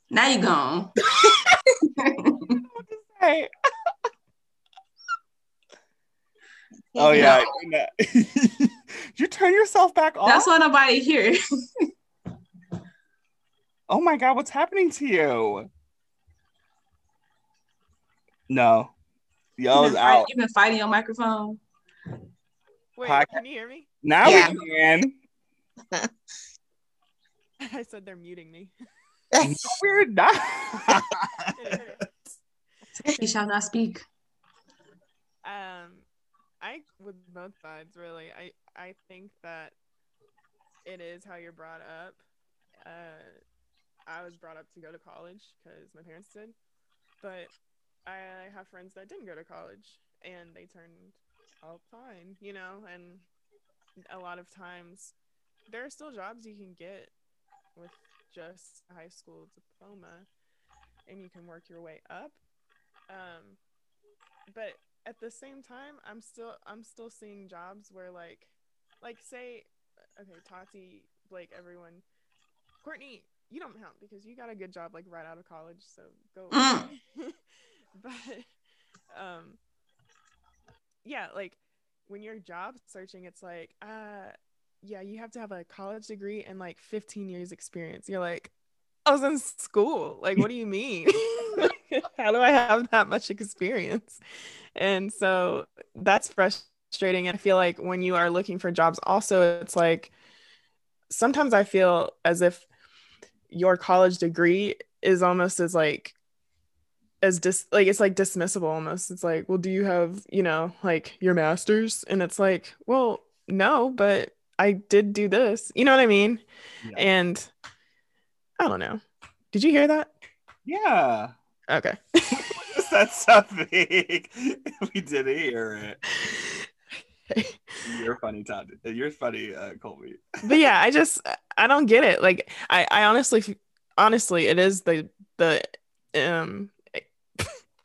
Now you gone. [LAUGHS] Hey. Oh yeah. [LAUGHS] Did you turn yourself back off? That's why nobody here. [LAUGHS] Oh my god, what's happening to you? No. You've been, out. you've been fighting your microphone. Wait, Podcast. can you hear me? Now Yeah. we can. [LAUGHS] I said they're muting me. [LAUGHS] No, we're not. [LAUGHS] He shall not speak. um, I with both sides really. I I think that it is how you're brought up. Uh, I was brought up to go to college because my parents did, but I have friends that didn't go to college and they turned out fine, you know. And a lot of times, there are still jobs you can get with just a high school diploma, and you can work your way up. Um, but at the same time i'm still i'm still seeing jobs where like like say okay tati blake everyone courtney you don't count because you got a good job like right out of college so go [LAUGHS] [LAUGHS] but um yeah like when you're job searching it's like uh yeah you have to have a college degree and like 15 years experience you're like I was in school. Like, what do you mean? [LAUGHS] How do I have that much experience? And so that's frustrating. I feel like when you are looking for jobs, also, it's like sometimes I feel as if your college degree is almost as like as dis like it's like dismissible almost. It's like, well, do you have, you know, like your master's? And it's like, well, no, but I did do this. You know what I mean? Yeah. And I don't know. Did you hear that? Yeah. Okay. [LAUGHS] That's something. [LAUGHS] we didn't hear it. [LAUGHS] You're funny, Todd. You're funny, uh, Colby. but yeah, I just I don't get it. Like I I honestly honestly it is the the um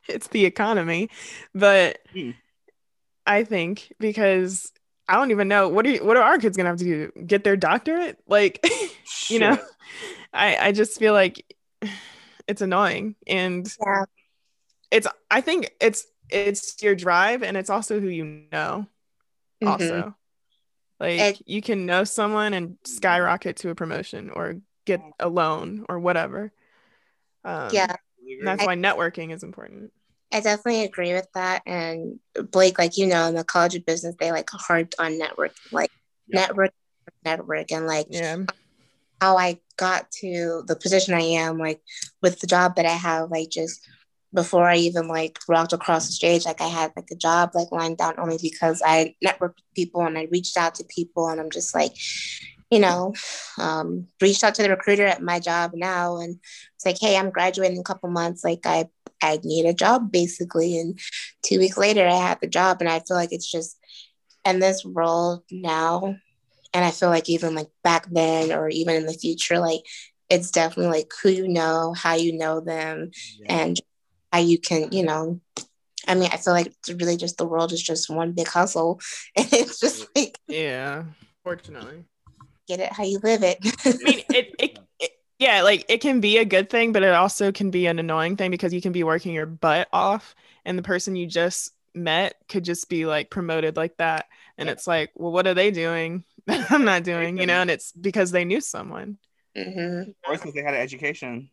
[LAUGHS] it's the economy, but mm. I think because I don't even know what are you, what are our kids gonna have to do? Get their doctorate? Like, [LAUGHS] you know, I I just feel like it's annoying and yeah. it's I think it's it's your drive and it's also who you know. Mm-hmm. Also, like it, you can know someone and skyrocket to a promotion or get a loan or whatever. Um, yeah, that's why networking is important. I definitely agree with that. And Blake, like you know, in the College of Business, they like harped on network, like yeah. network, network, and like yeah. how I got to the position I am, like with the job that I have, like just before I even like walked across the stage, like I had like a job like lined down only because I networked with people and I reached out to people and I'm just like, you know, um, reached out to the recruiter at my job now and it's like, hey, I'm graduating in a couple months. Like I I need a job basically. And two weeks later, I had the job. And I feel like it's just in this role now. And I feel like even like back then or even in the future, like it's definitely like who you know, how you know them, yeah. and how you can, you know, I mean, I feel like it's really just the world is just one big hustle. [LAUGHS] And it's just like, yeah, fortunately, get it how you live it. I mean, [LAUGHS] it, it, it yeah, like it can be a good thing, but it also can be an annoying thing because you can be working your butt off and the person you just met could just be like promoted like that. And yeah. it's like, well, what are they doing [LAUGHS] that I'm not doing? You know, and it's because they knew someone. Mm-hmm. Or because they had an education.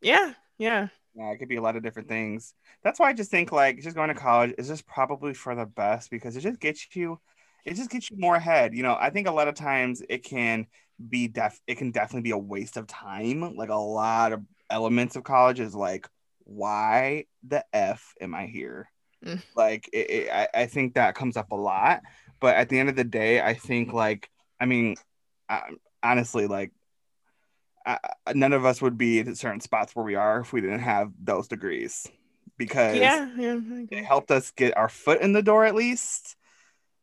Yeah, yeah. Yeah, it could be a lot of different things. That's why I just think like just going to college is just probably for the best because it just gets you it just gets you more ahead. You know, I think a lot of times it can be def it can definitely be a waste of time. Like a lot of elements of college is like, why the F am I here? Mm. Like it, it, I, I think that comes up a lot. But at the end of the day, I think like I mean, I, honestly, like I, none of us would be in certain spots where we are if we didn't have those degrees because yeah, yeah it helped us get our foot in the door at least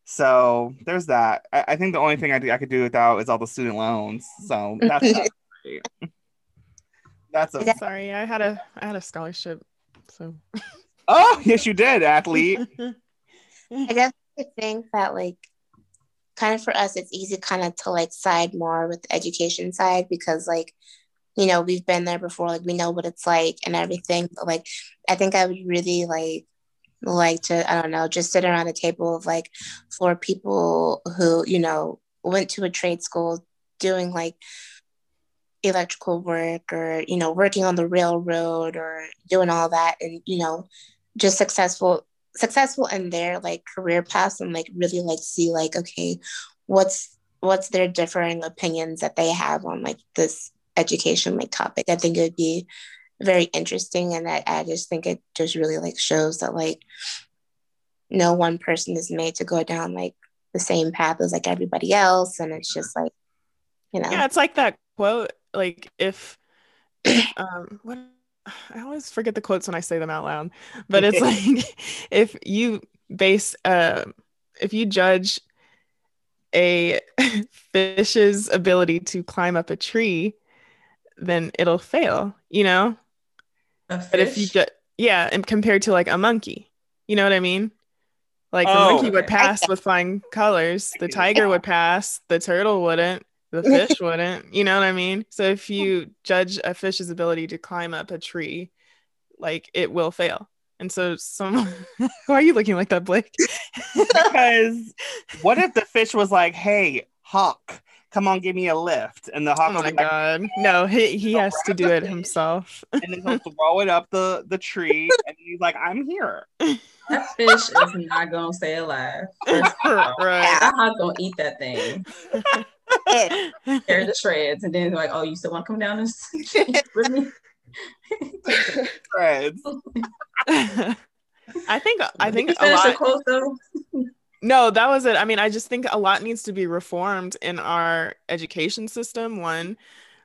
so there's that. I, I think the only thing I, do, I could do without is all the student loans. So [LAUGHS] that's [LAUGHS] that's a sorry. I had a I had a scholarship. So [LAUGHS] oh yes, you did, athlete. I guess definitely think that like kind of for us, it's easy kind of to like side more with the education side because like you know we've been there before, like we know what it's like and everything. But like I think I would really like like to i don't know just sit around a table of like four people who you know went to a trade school doing like electrical work or you know working on the railroad or doing all that and you know just successful successful in their like career paths and like really like see like okay what's what's their differing opinions that they have on like this education like topic. I think it would be very interesting and I, I just think it just really like shows that like no one person is made to go down like the same path as like everybody else and it's just like you know. Yeah it's like that quote like if [CLEARS THROAT] um what I always forget the quotes when I say them out loud but it's [LAUGHS] like if you base uh if you judge a [LAUGHS] fish's ability to climb up a tree then it'll fail you know but if you get yeah, and compared to like a monkey, you know what I mean? Like the oh, monkey would pass with flying colors, the tiger would pass, the turtle wouldn't, the [LAUGHS] fish wouldn't. You know what I mean? So if you hmm. judge a fish's ability to climb up a tree, like it will fail. And so some [LAUGHS] why are you looking like that, Blake? because [LAUGHS] what if the fish was like, hey, hawk, come on, give me a lift. And the oh hawk Oh my be like, god. No, he, he has to do it himself. and then he'll throw it up the, the tree. [LAUGHS] And he's like, I'm here. That fish is not gonna stay alive. First of [LAUGHS] all. right. I'm not gonna eat that thing. [LAUGHS] Tear the shreds, and then they're like, "Oh, you still want to come down and with me?" Friends. I think I think you a finish the quote though. No, that was it. I mean, I just think a lot needs to be reformed in our education system. One,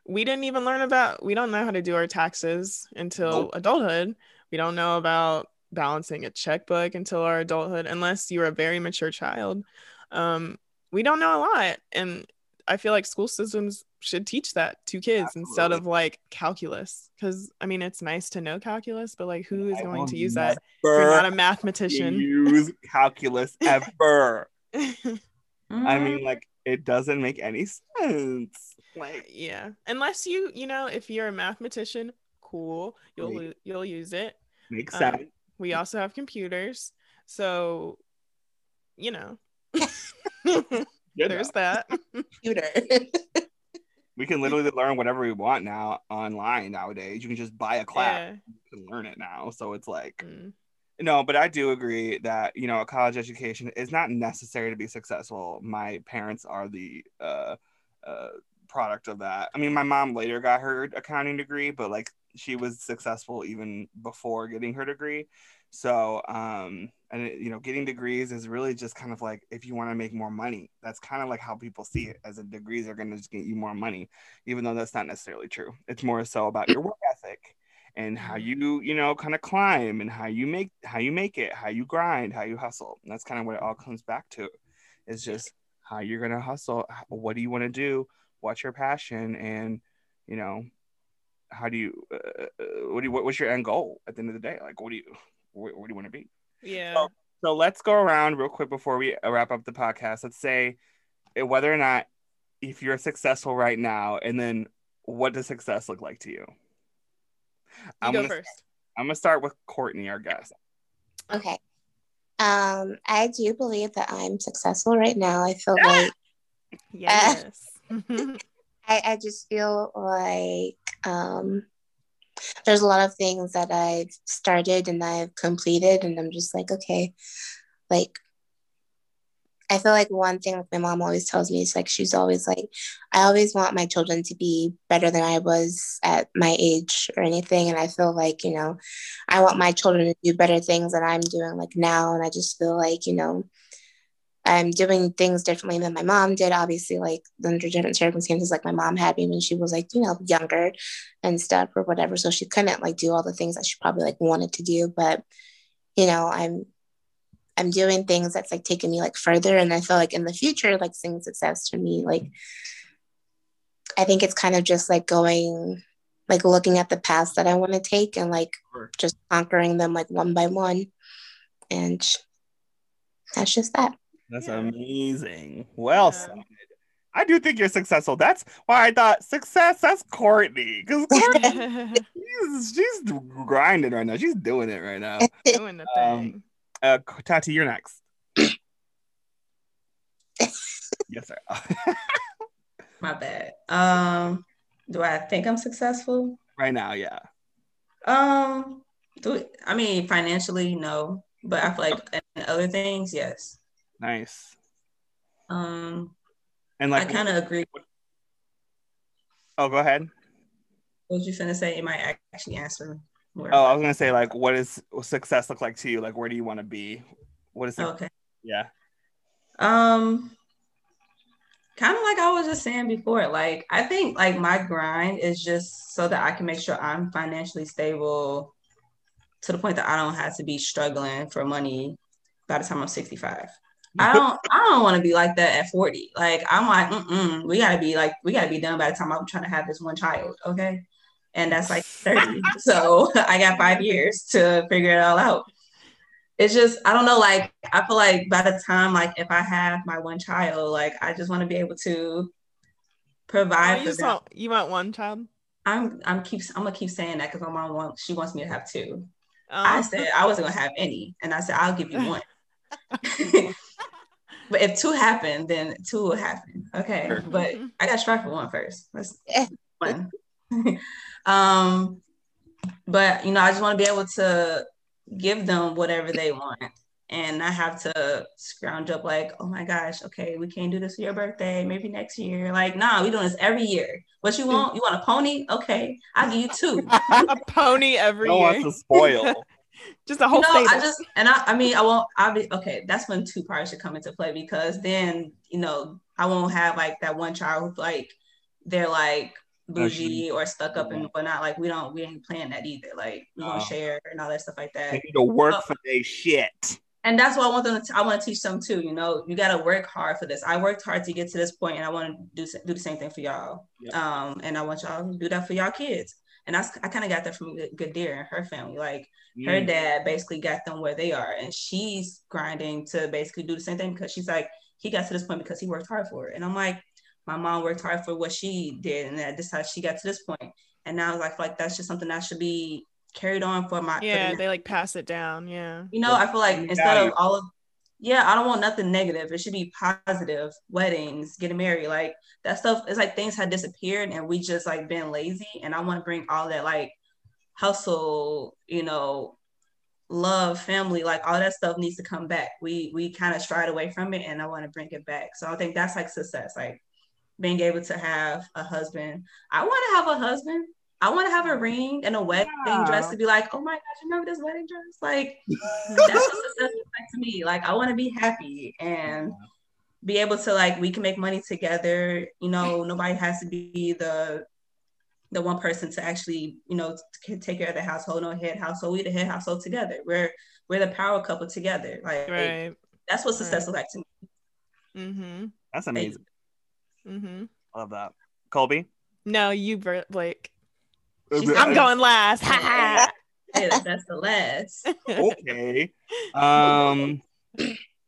we didn't even learn about, we don't know how to do our taxes until Nope. adulthood. We don't know about balancing a checkbook until our adulthood, unless you're a very mature child. Um, we don't know a lot. And I feel like school systems should teach that to kids instead of like calculus. Because I mean, it's nice to know calculus, but like, who is I going to use that? If you're not a mathematician. Use calculus [LAUGHS] ever. I Mhm. mean, like, it doesn't make any sense. Like, yeah unless you you know if you're a mathematician cool you'll Right. you'll use it makes Um, sense. we also have computers so you know [LAUGHS] Good there's that [LAUGHS] Computer. [LAUGHS] we can literally learn whatever we want now online nowadays. You can just buy a class yeah and learn it now. So it's like, Mm. no, but I do agree that, you know, a college education is not necessary to be successful. My parents are the uh, uh, product of that. I mean, my mom later got her accounting degree, but like she was successful even before getting her degree. So, um, and it, you know, getting degrees is really just kind of like if you want to make more money, that's kind of like how people see it as in degrees are going to just get you more money, even though that's not necessarily true. It's more so about your work ethic and how you, you know, kind of climb and how you make how you make it, how you grind, how you hustle. And that's kind of what it all comes back to. It's just how you're going to hustle. What do you want to do? What's your passion? And, you know, how do you, uh, uh, what do you, what, what's your end goal at the end of the day? Like, what do you, where, where do you want to be? yeah So let's go around real quick before we uh, wrap up the podcast. Let's say uh, whether or not if you're successful right now, and then what does success look like to you? you I'm go gonna, first I'm gonna start with Courtney, our guest. Okay. Um, I do believe that I'm successful right now. I feel like yes [LAUGHS] I, I just feel like um, there's a lot of things that I've started and I've completed, and I'm just like, okay, like I feel like one thing my mom always tells me is like she's always like, I always want my children to be better than I was at my age or anything, and I feel like you know, I want my children to do better things than I'm doing like now, and I just feel like you know. I'm doing things differently than my mom did, obviously, like under different circumstances. Like my mom had me when she was like, you know, younger and stuff or whatever. So she couldn't like do all the things that she probably like wanted to do. But, you know, I'm I'm doing things that's like taking me like further. And I feel like in the future, like seeing success for me, like I think it's kind of just like going like looking at the paths that I want to take and like Sure. just conquering them like one by one. And that's just that. That's Yeah. amazing. Well Yeah. said. I do think you're successful. That's why I thought success. That's Courtney because [LAUGHS] [LAUGHS] she's, she's grinding right now. She's doing it right now. [LAUGHS] doing the Um, thing Uh, Tati, you're next. [COUGHS] yes, sir. My bad. Um, do I think I'm successful? right now, yeah. Um, do I mean financially? No, but I feel like in other things, yes. Nice. Um, And like I kind of agree. oh, go ahead. What was you finna say? It might actually answer. More. Oh, I was gonna say like, what does success look like to you? Like, where do you want to be? What is? That? Okay. Yeah. Um, kind of like I was just saying before, like I think like my grind is just so that I can make sure I'm financially stable to the point that I don't have to be struggling for money by the time I'm 65. I don't I don't want to be like that at 40. Like I'm like, mm we gotta be like, we gotta be done by the time I'm trying to have this one child, okay? And that's like 30. [LAUGHS] so I got five years to figure it all out. It's just I don't know, like I feel like by the time like if I have my one child, like I just want to be able to Oh, provide you for just them. want you want one child I'm I'm keep I'm gonna keep saying that because my mom wants she wants me to have two. Oh. I said I wasn't gonna have any, and I said I'll give you [LAUGHS] one. [LAUGHS] But if two happen, then two will happen. Okay. Sure. But I got to try for one first. Let's one. [LAUGHS] um, but you know, I just want to be able to give them whatever they want and not have to scrounge up like, oh my gosh, okay, we can't do this for your birthday, maybe next year. Like, nah, we doing this every year. What you want? You want a pony? Okay, I'll give you two. [LAUGHS] a pony every No year. one to spoil. [LAUGHS] Just a whole you know, stable. I just and I, I mean, I won't. I'll be okay. That's when two parts should come into play because then you know I won't have like that one child who's like they're like bougie or stuck up and whatnot. Like we don't, we ain't playing that either. Like we Oh. gonna share and all that stuff like that. They need to work for their shit. And that's what I want them to. I want to teach them too. You know, you got to work hard for this. I worked hard to get to this point, and I want to do do the same thing for y'all. Yep. Um, and I want y'all to do that for y'all kids. And that's I kind of got that from Good- Good and her family. Like her Mm. dad basically got them where they are and she's grinding to basically do the same thing because she's like he got to this point because he worked hard for it and i'm like my mom worked hard for what she did and that this how she got to this point. point and now i feel like like that's just something that should be carried on for my for the yeah, they like pass it down. Yeah. you know i feel like Family instead of all of yeah i don't want nothing negative. It should be positive. Weddings getting married like that stuff it's like things had disappeared and we just like been lazy. And i want to bring all that like hustle you know love family like all that stuff needs to come back. We we kind of strayed away from it and i want to bring it back. So i think that's like success like being able to have a husband. I want to have a husband i want to have a ring and a wedding Yeah. dress to be like oh my gosh you remember this wedding dress like [LAUGHS] that's what success is like to me like i want to be happy and be able to like we can make money together you know nobody has to be the the one person to actually you know t- take care of the household no head household we the head household together we're we're the power couple together like Right. that's what success Right. looks like to me Mm-hmm. That's amazing. Mm-hmm. Love that. Colby? No, you, Bert, Blake. She said- I'm going last. [LAUGHS] Ha ha. [LAUGHS] that's the last okay. [LAUGHS] Um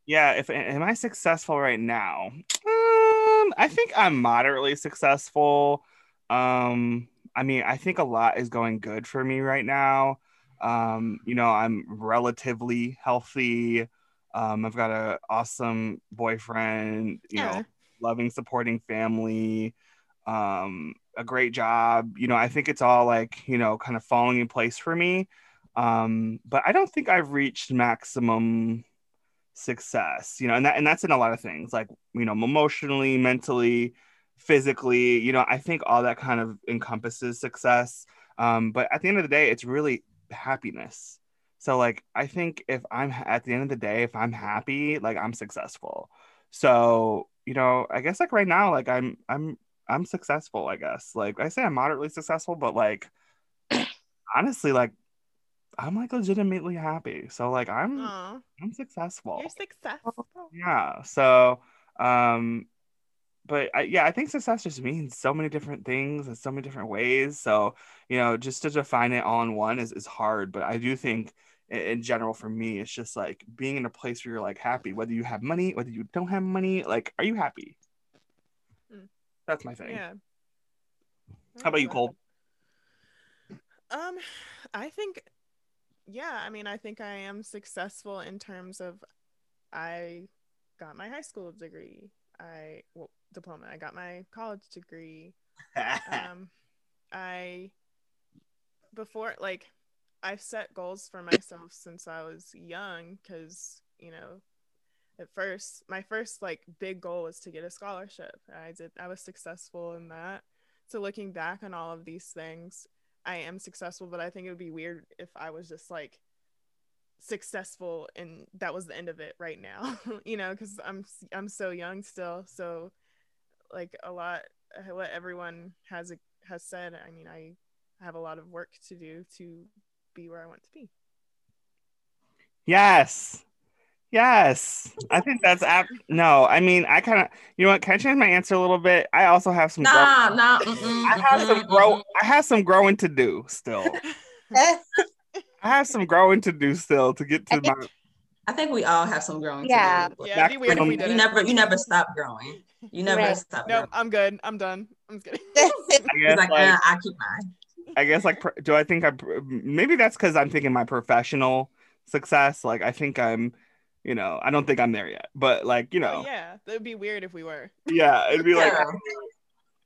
yeah, if am I successful right now? Um I think I'm moderately successful. Um I mean, I think a lot is going good for me right now. Um you know, I'm relatively healthy. Um I've got a awesome boyfriend, you know, Yeah. loving supporting family um a great job you know i think it's all like you know kind of falling in place for me. Um but i don't think i've reached maximum success you know and that and that's in a lot of things like you know emotionally mentally physically you know i think all that kind of encompasses success. Um but at the end of the day it's really happiness. So like i think if i'm at the end of the day if i'm happy like i'm successful. So you know i guess like right now like i'm i'm i'm successful i guess. Like i say i'm moderately successful but like [CLEARS THROAT] honestly like i'm like legitimately happy. So like i'm Aw, i'm successful. You're successful. yeah. So um but I, yeah i think success just means so many different things in so many different ways. So you know just to define it all in one is, is hard but i do think in general for me it's just like being in a place where you're like happy whether you have money whether you don't have money like are you happy. That's my thing Yeah. how about you cole Um, I think, yeah, I mean, I think I am successful in terms of I got my high school degree, I well, diploma, I got my college degree. [LAUGHS] Um, I before like I've set goals for myself since I was young because you know at first my first like big goal was to get a scholarship i did i was successful in that. So looking back on all of these things i am successful but i think it would be weird if i was just like successful and that was the end of it right now [LAUGHS] you know because i'm i'm so young still. So like a lot uh, what everyone has uh, has said i mean i have a lot of work to do to be where i want to be. Yes yes i think that's ap- no i mean i kind of you know what can i change my answer a little bit i also have some grow- nah nah i have some grow i have some growing to do still [LAUGHS] I have some growing to do still to get to I think- my. i think we all have some growing Yeah. to do. yeah it'd be weird if we you never you never stop growing you never Right. stop no growing i'm good i'm done i'm just kidding [LAUGHS] I guess like, like, "Uh, i keep mine I guess like do I think I maybe that's because I'm thinking my professional success. Like I think I'm You know, I don't think I'm there yet, but like, you know, Oh, yeah, that would be weird if we were. yeah, it'd be like,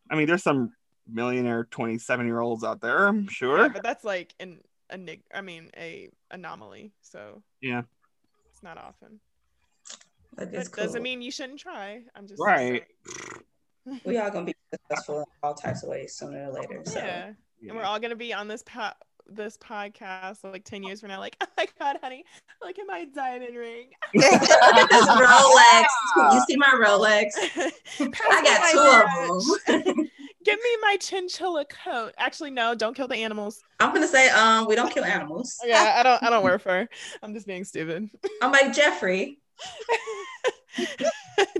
I mean, there's some millionaire 27 year olds out there, I'm sure Yeah, sure. but that's like an a nig- I mean a anomaly. So Yeah. it's not often. But That it's cool. doesn't mean you shouldn't try. I'm just Right. we all gonna [LAUGHS] be successful in all types of ways sooner or later. So Yeah. and we're all gonna be on this po- this podcast like 10 years from now like [LAUGHS] oh my god honey look at my diamond ring Look at this Rolex. You see my Rolex? [LAUGHS] I got two of them. [LAUGHS] give me my chinchilla coat actually no don't kill the animals I'm gonna say, um, we don't kill animals. yeah i don't i don't wear fur i'm just being stupid I'm like Jeffrey.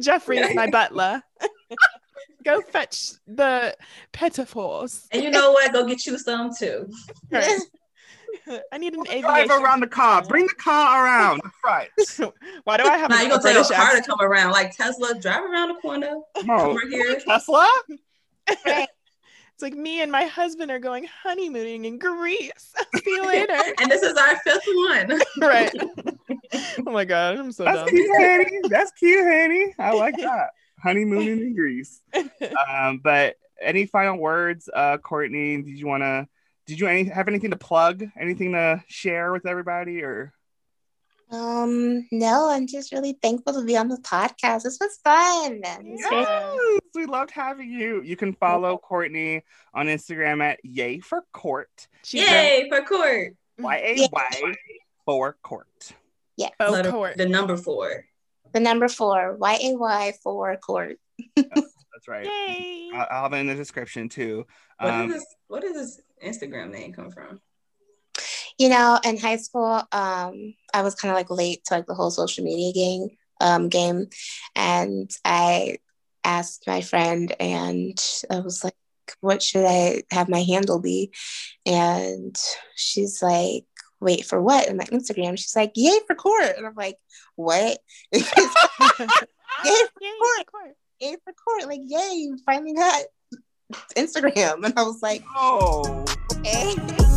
jeffrey is my butler go fetch the petit fours And you know what? Go get you some too. Right. [LAUGHS] i need an Drive aviation around the car. Bring the car around. [LAUGHS] Right. [LAUGHS] why do i have Now you're gonna tell British your car to come around like Tesla, drive around the corner, come Oh, right here. Tesla? It's like me and my husband are going honeymooning in Greece. See you later. And this is our fifth one. right. Oh my god, I'm so That's dumb. cute, Hanny. That's cute, Hanny. I like that. Honeymooning in [LAUGHS] Greece. [LAUGHS] Um, but any final words, uh, Courtney? Did you want to? Did you any have anything to plug? Anything to share with everybody? Or Um, no, I'm just really thankful to be on the podcast. This was fun. It's very- Yeah. yes, we loved having you. You can follow Courtney on Instagram at Yay for Court. She's Yay for court. Y A Y for Court. Yeah. a Letter- court. The number four. The number four, Y A Y four court. That's right. Yay. I'll, I'll have it in the description too. What Um, is this? What does this Instagram name come from? You know, in high school, um, I was kind of like late to like the whole social media game, um, game, and I asked my friend, and I was like, "What should I have my handle be?" And she's like, "Wait for what?" And my Instagram, she's like, "Yay for court," and I'm like, "What?" [LAUGHS] [LAUGHS] Yay Yay, court. court. yay for court! Like, yay, you finally got Instagram, [LAUGHS] and I was like, oh. "Okay."